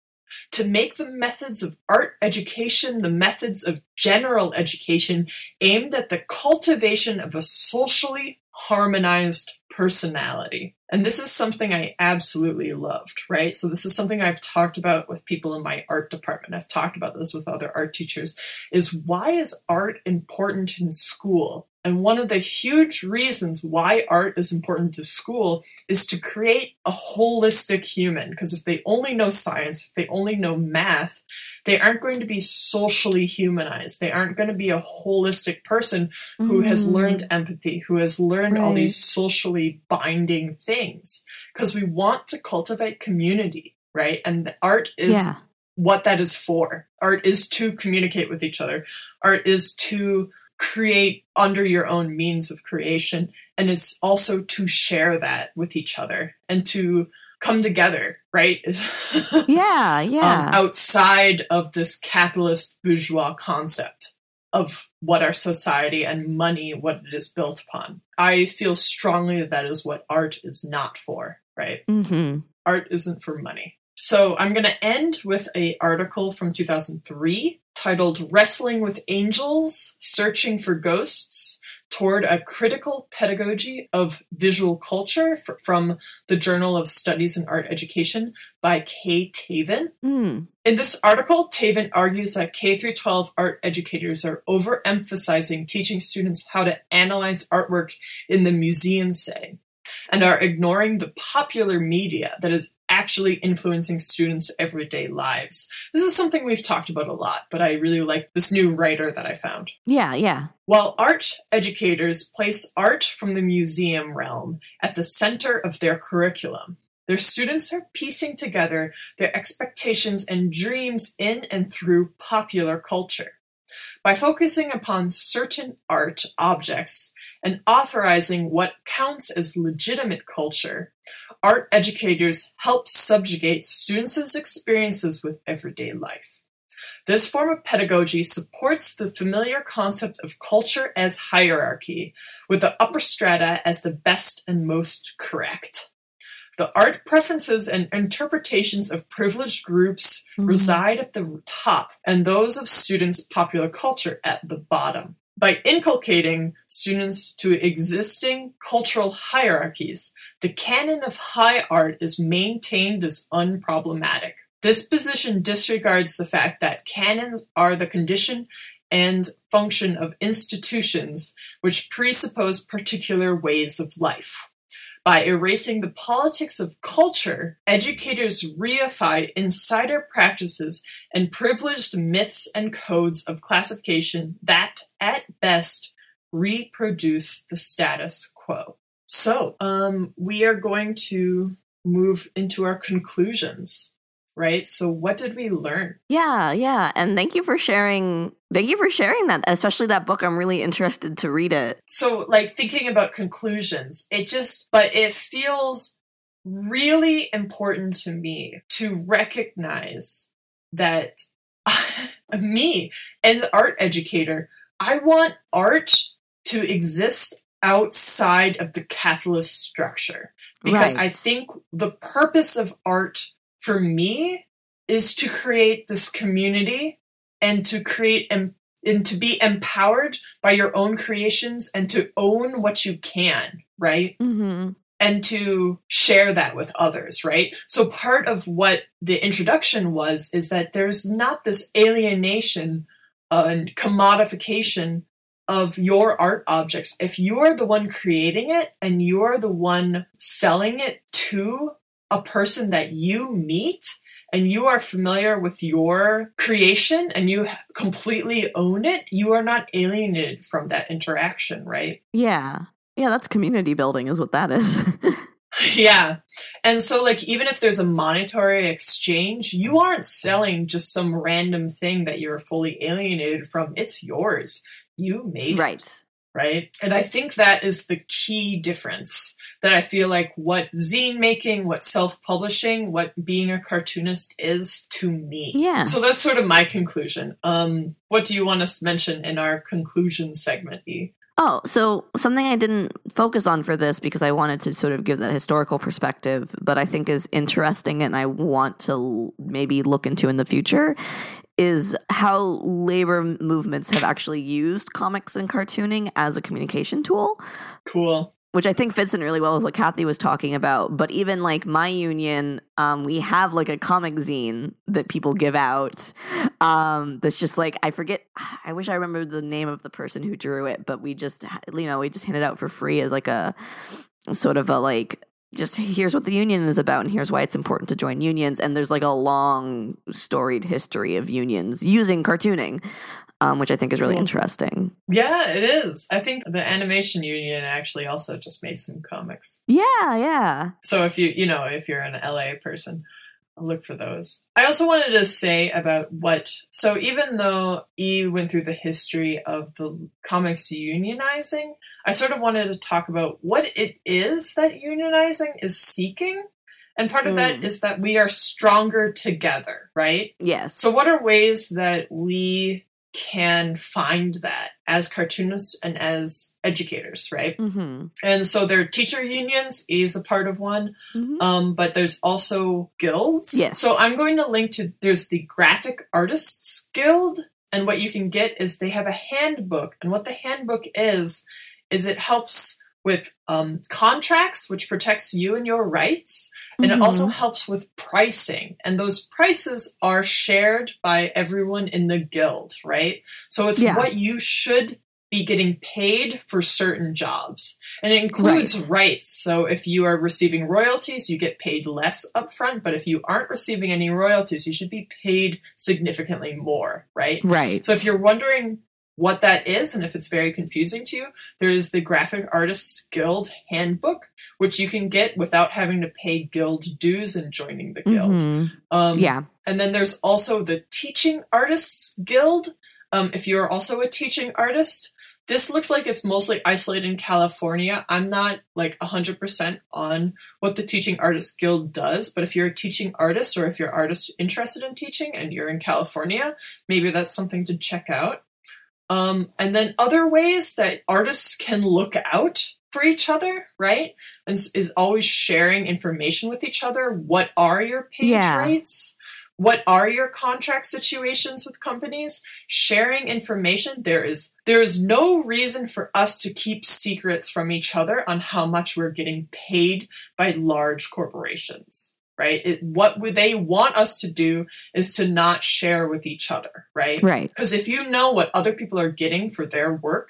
To make the methods of art education the methods of general education aimed at the cultivation of a socially harmonized personality. And this is something I absolutely loved, right? So, this is something I've talked about with people in my art department. I've talked about this with other art teachers is why is art important in school? And one of the huge reasons why art is important to school is to create a holistic human. Because if they only know science, if they only know math, they aren't going to be socially humanized. They aren't going to be a holistic person who has Mm. learned empathy, who has learned all these socially binding things. Because we want to cultivate community, right? And art is Yeah. what that is for. Art is to communicate with each other. Art is to create under your own means of creation. And it's also to share that with each other and to come together, right? <laughs> Yeah, um, yeah. outside of this capitalist bourgeois concept of what our society and money, what it is built upon. I feel strongly that that is what art is not for, right? hmm art isn't for money. So I'm going to end with a article from 2003 titled Wrestling with Angels: Searching for Ghosts toward a critical pedagogy of visual culture fr- from the Journal of Studies in Art Education by Kay Tavin. Mm. In this article, Tavin argues that K 12 art educators are overemphasizing teaching students how to analyze artwork in the museum setting and are ignoring the popular media that is actually influencing students' everyday lives. This is something we've talked about a lot, but I really like this new writer that I found. Yeah, yeah. While art educators place art from the museum realm at the center of their curriculum, their students are piecing together their expectations and dreams in and through popular culture. By focusing upon certain art objects and authorizing what counts as legitimate culture, art educators help subjugate students' experiences with everyday life. This form of pedagogy supports the familiar concept of culture as hierarchy, with the upper strata as the best and most correct. The art preferences and interpretations of privileged groups mm-hmm. reside at the top, and those of students' popular culture at the bottom. By inculcating students to existing cultural hierarchies, the canon of high art is maintained as unproblematic. This position disregards the fact that canons are the condition and function of institutions which presuppose particular ways of life. By erasing the politics of culture, educators reify insider practices and privileged myths and codes of classification that, at best, reproduce the status quo. So, um, we are going to move into our conclusions right? So what did we learn? Yeah, yeah. And thank you for sharing thank you for sharing that, especially that book. I'm really interested to read it. So like thinking about conclusions, it just but it feels really important to me to recognize that <laughs> me as art educator, I want art to exist outside of the capitalist structure because right. I think the purpose of art for me is to create this community and to create and, and to be empowered by your own creations and to own what you can, right? Mm-hmm. And to share that with others, right? So, part of what the introduction was is that there's not this alienation and commodification of your art objects. If you're the one creating it and you're the one selling it to a person that you meet and you are familiar with your creation and you completely own it, you are not alienated from that interaction, right? Yeah. Yeah, that's community building, is what that is. <laughs> yeah. And so, like, even if there's a monetary exchange, you aren't selling just some random thing that you're fully alienated from. It's yours. You made right. it. Right. Right. And I think that is the key difference that I feel like what zine making, what self publishing, what being a cartoonist is to me. Yeah. So that's sort of my conclusion. Um, what do you want to mention in our conclusion segment, E? Oh, so something I didn't focus on for this because I wanted to sort of give that historical perspective, but I think is interesting and I want to maybe look into in the future is how labor movements have actually used comics and cartooning as a communication tool. Cool which I think fits in really well with what Kathy was talking about. But even like my union, um, we have like a comic zine that people give out. Um, that's just like I forget. I wish I remember the name of the person who drew it, but we just you know we just hand it out for free as like a sort of a like just here's what the union is about and here's why it's important to join unions and there's like a long storied history of unions using cartooning um, which I think is really cool. interesting. Yeah, it is. I think the Animation Union actually also just made some comics. Yeah, yeah. So if you, you know, if you're an LA person, I'll look for those. I also wanted to say about what, so even though E went through the history of the comics unionizing, I sort of wanted to talk about what it is that unionizing is seeking. And part of mm. that is that we are stronger together, right? Yes. So, what are ways that we can find that as cartoonists and as educators, right? Mm-hmm. And so their teacher unions is a part of one, mm-hmm. um, but there's also guilds. Yes. So I'm going to link to there's the Graphic Artists Guild, and what you can get is they have a handbook, and what the handbook is is it helps with um, contracts, which protects you and your rights, and mm-hmm. it also helps with pricing. And those prices are shared by everyone in the guild, right? So it's yeah. what you should be getting paid for certain jobs. And it includes right. rights. So if you are receiving royalties, you get paid less upfront. But if you aren't receiving any royalties, you should be paid significantly more, right? Right. So if you're wondering what that is and if it's very confusing to you, there is the Graphic Artists Guild Handbook, which you can get without having to pay guild dues and joining the guild. Mm-hmm. Um, yeah. And then there's also the Teaching Artists Guild. Um, if you're also a teaching artist, this looks like it's mostly isolated in California. I'm not like 100% on what the Teaching Artists Guild does, but if you're a teaching artist or if you're artist interested in teaching and you're in California, maybe that's something to check out. Um, and then other ways that artists can look out for each other, right? And is always sharing information with each other. What are your page yeah. rights? what are your contract situations with companies sharing information there is there is no reason for us to keep secrets from each other on how much we're getting paid by large corporations right it, what they want us to do is to not share with each other right right because if you know what other people are getting for their work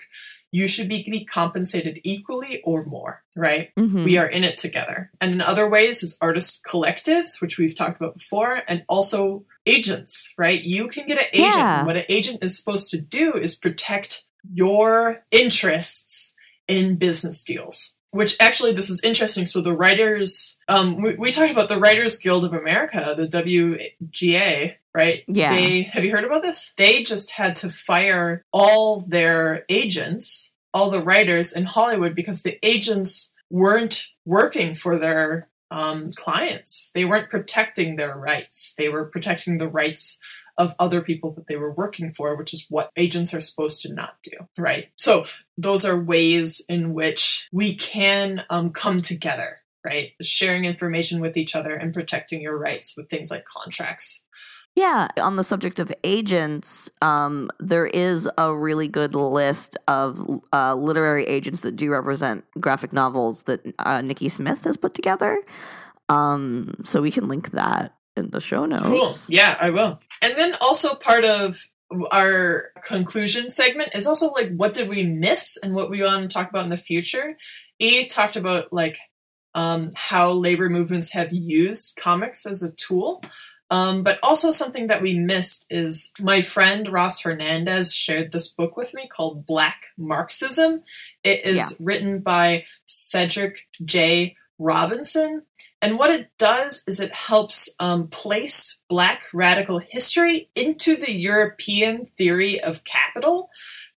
you should be, be compensated equally or more, right? Mm-hmm. We are in it together. And in other ways is artist collectives, which we've talked about before, and also agents, right? You can get an agent. Yeah. What an agent is supposed to do is protect your interests in business deals. Which actually, this is interesting. So the writers, um, we, we talked about the Writers Guild of America, the WGA, right? Yeah. They have you heard about this? They just had to fire all their agents, all the writers in Hollywood because the agents weren't working for their um, clients. They weren't protecting their rights. They were protecting the rights of other people that they were working for, which is what agents are supposed to not do, right? So those are ways in which we can um, come together, right? Sharing information with each other and protecting your rights with things like contracts. Yeah, on the subject of agents, um, there is a really good list of uh, literary agents that do represent graphic novels that uh, Nikki Smith has put together. Um, so we can link that in the show notes. Cool. Yeah, I will. And then also part of our conclusion segment is also like what did we miss and what we want to talk about in the future. E talked about like um, how labor movements have used comics as a tool. Um, but also something that we missed is my friend Ross Hernandez shared this book with me called Black Marxism. It is yeah. written by Cedric J. Robinson. And what it does is it helps um, place Black radical history into the European theory of capital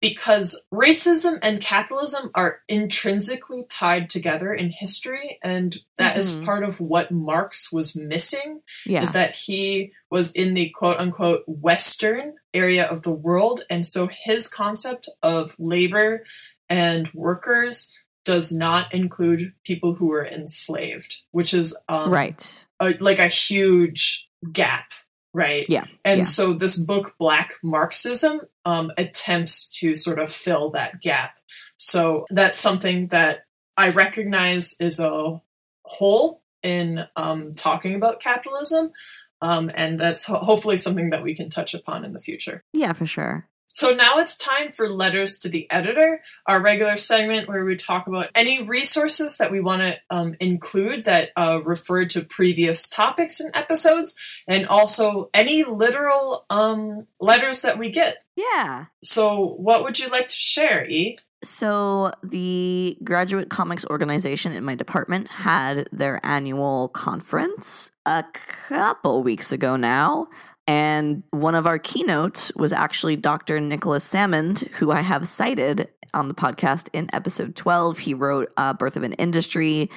because racism and capitalism are intrinsically tied together in history and that mm-hmm. is part of what marx was missing yeah. is that he was in the quote unquote western area of the world and so his concept of labor and workers does not include people who were enslaved which is um, right a, like a huge gap right? Yeah. And yeah. so this book, Black Marxism, um, attempts to sort of fill that gap. So that's something that I recognize is a hole in um, talking about capitalism. Um, and that's ho- hopefully something that we can touch upon in the future. Yeah, for sure. So now it's time for Letters to the Editor, our regular segment where we talk about any resources that we want to um, include that uh, refer to previous topics and episodes, and also any literal um, letters that we get. Yeah. So, what would you like to share, E? So, the graduate comics organization in my department had their annual conference a couple weeks ago now. And one of our keynotes was actually Dr. Nicholas Sammond, who I have cited on the podcast in episode 12. He wrote uh, Birth of an Industry,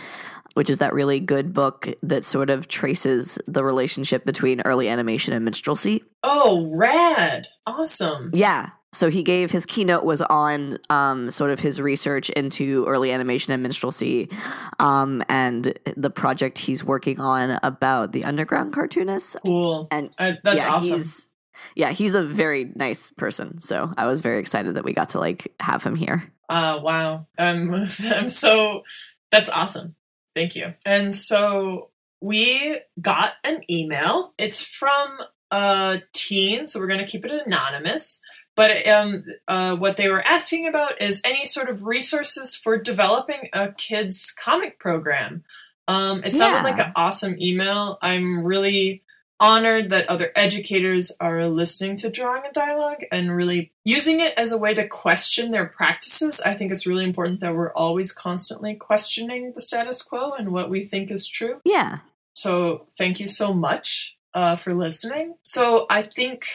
which is that really good book that sort of traces the relationship between early animation and minstrelsy. Oh, rad. Awesome. Yeah so he gave his keynote was on um, sort of his research into early animation and minstrelsy um, and the project he's working on about the underground cartoonists. Cool. And uh, that's yeah, awesome. he's, yeah he's a very nice person. So i was very excited that we got to like have him here. Uh wow. I'm <laughs> i'm so that's awesome. Thank you. And so we got an email. It's from a teen so we're going to keep it anonymous but um, uh, what they were asking about is any sort of resources for developing a kids comic program. Um, it sounded yeah. like an awesome email. I'm really honored that other educators are listening to drawing a dialogue and really using it as a way to question their practices. I think it's really important that we're always constantly questioning the status quo and what we think is true. Yeah. So thank you so much uh, for listening. So I think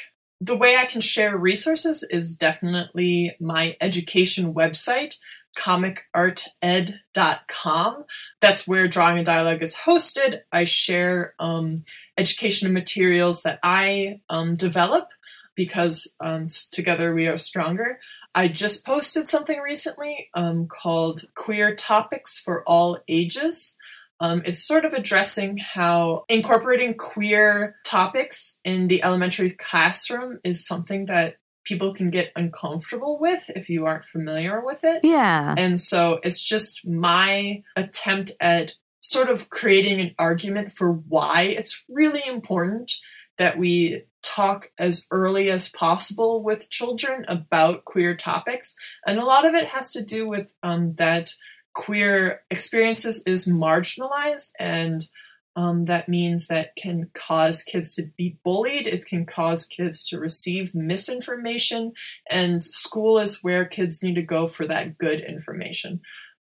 the way I can share resources is definitely my education website, comicarted.com. That's where Drawing a Dialogue is hosted. I share um, educational materials that I um, develop because um, together we are stronger. I just posted something recently um, called Queer Topics for All Ages. Um, it's sort of addressing how incorporating queer topics in the elementary classroom is something that people can get uncomfortable with if you aren't familiar with it. Yeah. And so it's just my attempt at sort of creating an argument for why it's really important that we talk as early as possible with children about queer topics. And a lot of it has to do with um, that queer experiences is marginalized and um, that means that can cause kids to be bullied it can cause kids to receive misinformation and school is where kids need to go for that good information.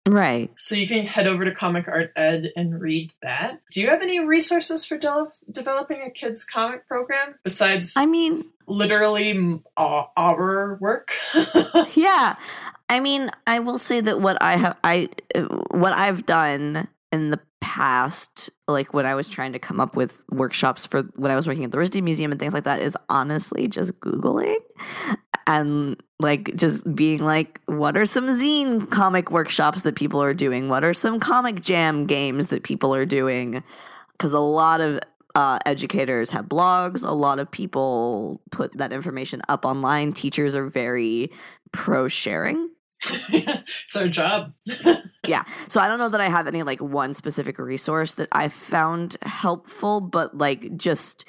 Right. So you can head over to comic art ed and read that. Do you have any resources for de- developing a kids comic program besides i mean literally our work? <laughs> Yeah I mean, I will say that what I have I what I've done in the past, like when I was trying to come up with workshops for when I was working at the RISD Museum and things like that, is honestly just Googling and like just being like, what are some zine comic workshops that people are doing? What are some comic jam games that people are doing? Because a lot of uh, educators have blogs. A lot of people put that information up online. Teachers are very pro sharing. <laughs> it's our job. <laughs> yeah. So I don't know that I have any like one specific resource that I found helpful, but like just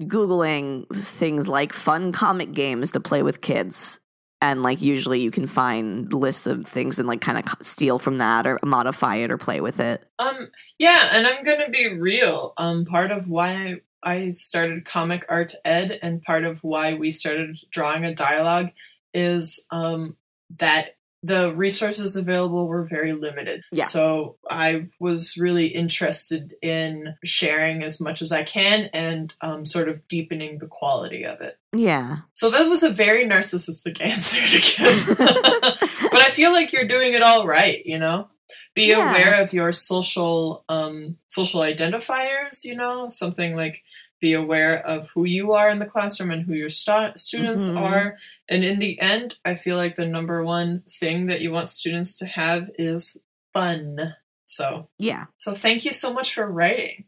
Googling things like fun comic games to play with kids. And like usually you can find lists of things and like kind of steal from that or modify it or play with it. Um yeah, and I'm going to be real. Um part of why I started Comic Art Ed and part of why we started drawing a dialogue is um that the resources available were very limited. Yeah. So I was really interested in sharing as much as I can and um, sort of deepening the quality of it. Yeah. So that was a very narcissistic <laughs> answer to give. <laughs> but I feel like you're doing it all right, you know? Be yeah. aware of your social um, social identifiers, you know, something like be aware of who you are in the classroom and who your st- students mm-hmm. are. And in the end, I feel like the number one thing that you want students to have is fun. So, yeah. So, thank you so much for writing.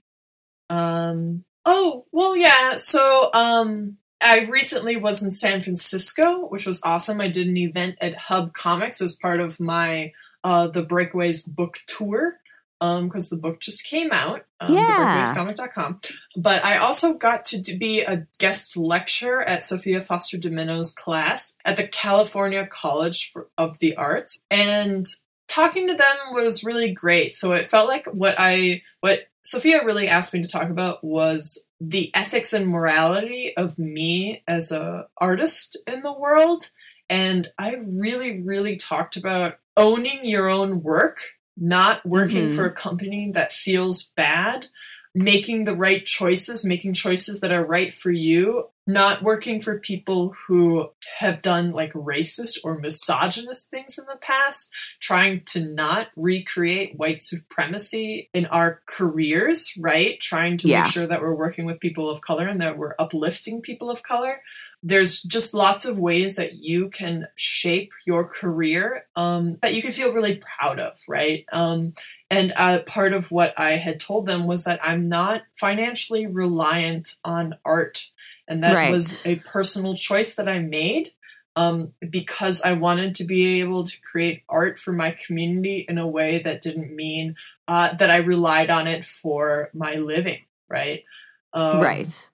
Um, oh, well, yeah. So, um, I recently was in San Francisco, which was awesome. I did an event at Hub Comics as part of my uh, the Breakaways book tour because um, the book just came out. Um, yeah. Comic.com. But I also got to be a guest lecturer at Sophia Foster Dimino's class at the California College for, of the Arts. And talking to them was really great. So it felt like what I, what Sophia really asked me to talk about was the ethics and morality of me as a artist in the world. And I really, really talked about owning your own work not working mm-hmm. for a company that feels bad, making the right choices, making choices that are right for you, not working for people who have done like racist or misogynist things in the past, trying to not recreate white supremacy in our careers, right? Trying to yeah. make sure that we're working with people of color and that we're uplifting people of color there's just lots of ways that you can shape your career um, that you can feel really proud of, right? Um, and uh, part of what I had told them was that I'm not financially reliant on art. And that right. was a personal choice that I made um, because I wanted to be able to create art for my community in a way that didn't mean uh, that I relied on it for my living, right? Um, right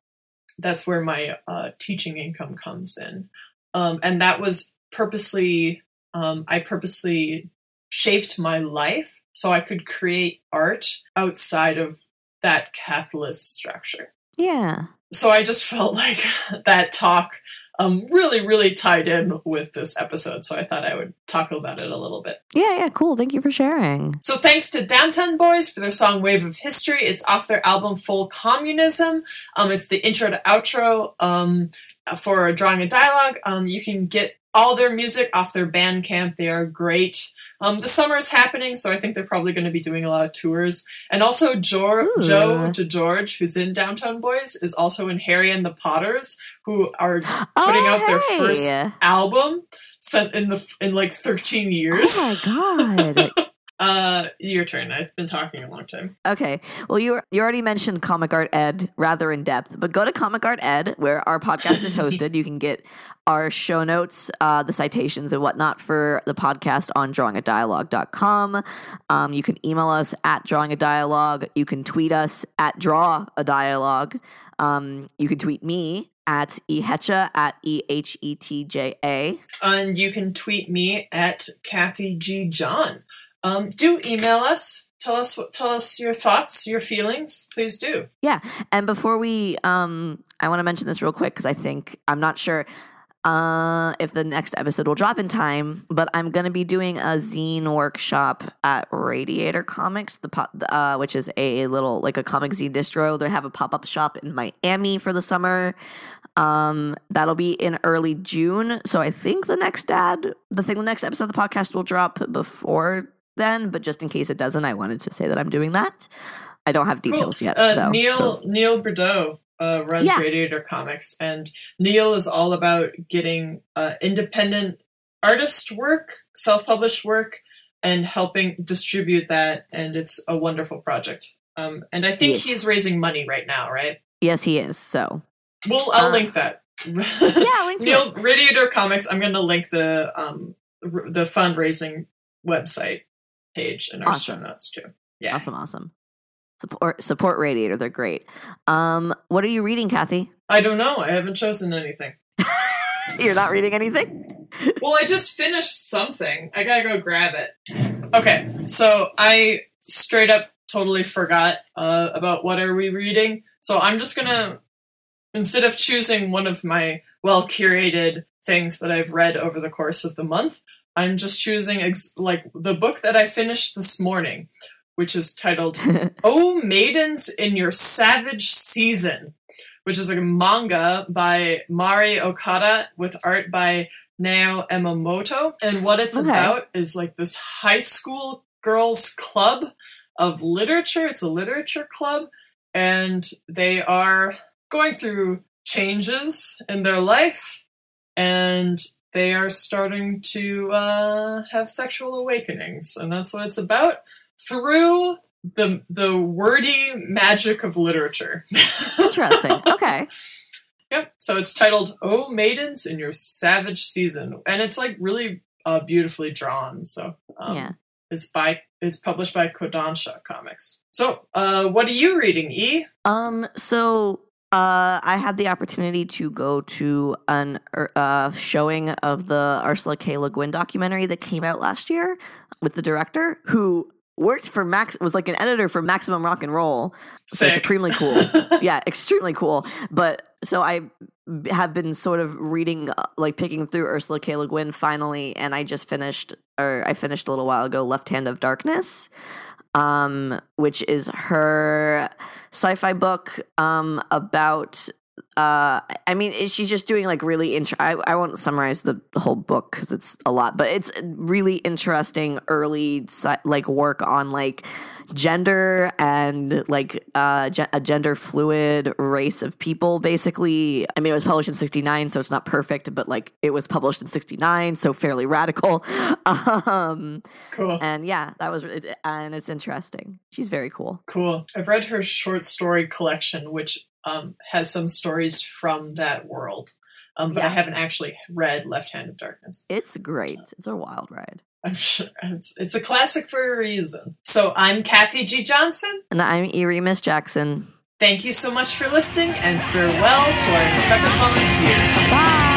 that's where my uh, teaching income comes in. Um, and that was purposely, um, I purposely shaped my life so I could create art outside of that capitalist structure. Yeah. So I just felt <laughs> like that talk um, really, really tied in with this episode. So I thought I would talk about it a little bit. Yeah, yeah, cool. Thank you for sharing. So thanks to Downtown Boys for their song Wave of History. It's off their album Full Communism. Um, it's the intro to outro um, for Drawing a Dialogue. Um, you can get all their music off their Bandcamp. They are great. Um, the summer is happening, so I think they're probably going to be doing a lot of tours. And also, Joe DeGeorge, who's in Downtown Boys, is also in Harry and the Potters, who are putting oh, out their first album sent in the in like 13 years. Oh my god. <laughs> Uh, your turn. I've been talking a long time. Okay. Well, you you already mentioned Comic Art Ed rather in depth, but go to Comic Art Ed where our podcast is hosted. <laughs> you can get our show notes, uh, the citations and whatnot for the podcast on drawingadialogue.com. Um, you can email us at drawingadialogue. You can tweet us at draw a dialogue. Um, you can tweet me at ehetja at e h e t j a, and you can tweet me at Kathy G John. Um, do email us. Tell us what. Tell us your thoughts, your feelings. Please do. Yeah, and before we, um, I want to mention this real quick because I think I'm not sure uh, if the next episode will drop in time, but I'm going to be doing a zine workshop at Radiator Comics, the pop, uh, which is a little like a comic zine distro. They have a pop up shop in Miami for the summer. Um, that'll be in early June. So I think the next dad, the thing, the next episode of the podcast will drop before then. But just in case it doesn't, I wanted to say that I'm doing that. I don't have details cool. yet. Uh, though, Neil so. Neil Brideau uh, runs yeah. Radiator Comics, and Neil is all about getting uh, independent artist work, self published work, and helping distribute that. And it's a wonderful project. Um, and I think yes. he's raising money right now, right? Yes, he is. So, well, I'll uh, link that. yeah, link Neil it. Radiator Comics. I'm going to link the um, r- the fundraising website page in our awesome. show notes too. Yeah, awesome, awesome. Support support Radiator. They're great. Um, what are you reading, Kathy? I don't know. I haven't chosen anything. <laughs> You're not reading anything? <laughs> well, I just finished something. I gotta go grab it. Okay, so I straight up totally forgot uh, about what are we reading. So I'm just gonna instead of choosing one of my well curated things that I've read over the course of the month, I'm just choosing ex- like the book that I finished this morning, which is titled <laughs> "Oh Maidens in Your Savage Season," which is a manga by Mari Okada with art by Nao Emamoto. And what it's okay. about is like this high school girls club of literature. It's a literature club, and they are going through changes in their life, and they are starting to uh, have sexual awakenings, and that's what it's about through the the wordy magic of literature. <laughs> Interesting. Okay. Yep. So it's titled "Oh Maidens in Your Savage Season," and it's like really uh, beautifully drawn. So um, yeah, it's by it's published by Kodansha Comics. So, uh, what are you reading, E? Um. So uh, I had the opportunity to go to an er, uh, showing of the Ursula K. Le Guin documentary that came out last year with the director, who worked for Max was like an editor for Maximum Rock and Roll. So supremely cool. <laughs> yeah, extremely cool. But so I have been sort of reading uh, like picking through Ursula K. Le Guin finally and I just finished or I finished a little while ago Left Hand of Darkness. Um, which is her sci-fi book um, about uh i mean she's just doing like really int- I, I won't summarize the, whole book because it's a lot but it's really interesting early like work on like gender and like uh ge- a gender fluid race of people basically. I mean it was published in 69 so it's not perfect but like it was published in 69 so fairly radical. <laughs> Um cool. and yeah that was and it's interesting. She's very cool. Cool. I've read her short story collection which um, has some stories from that world. Um, but yeah. I haven't actually read Left Hand of Darkness. It's great. It's a wild ride. I'm sure it's, it's a classic for a reason. So I'm Kathy G. Johnson. And I'm Erie Miss Jackson. Thank you so much for listening and farewell to our intrepid volunteers. Bye.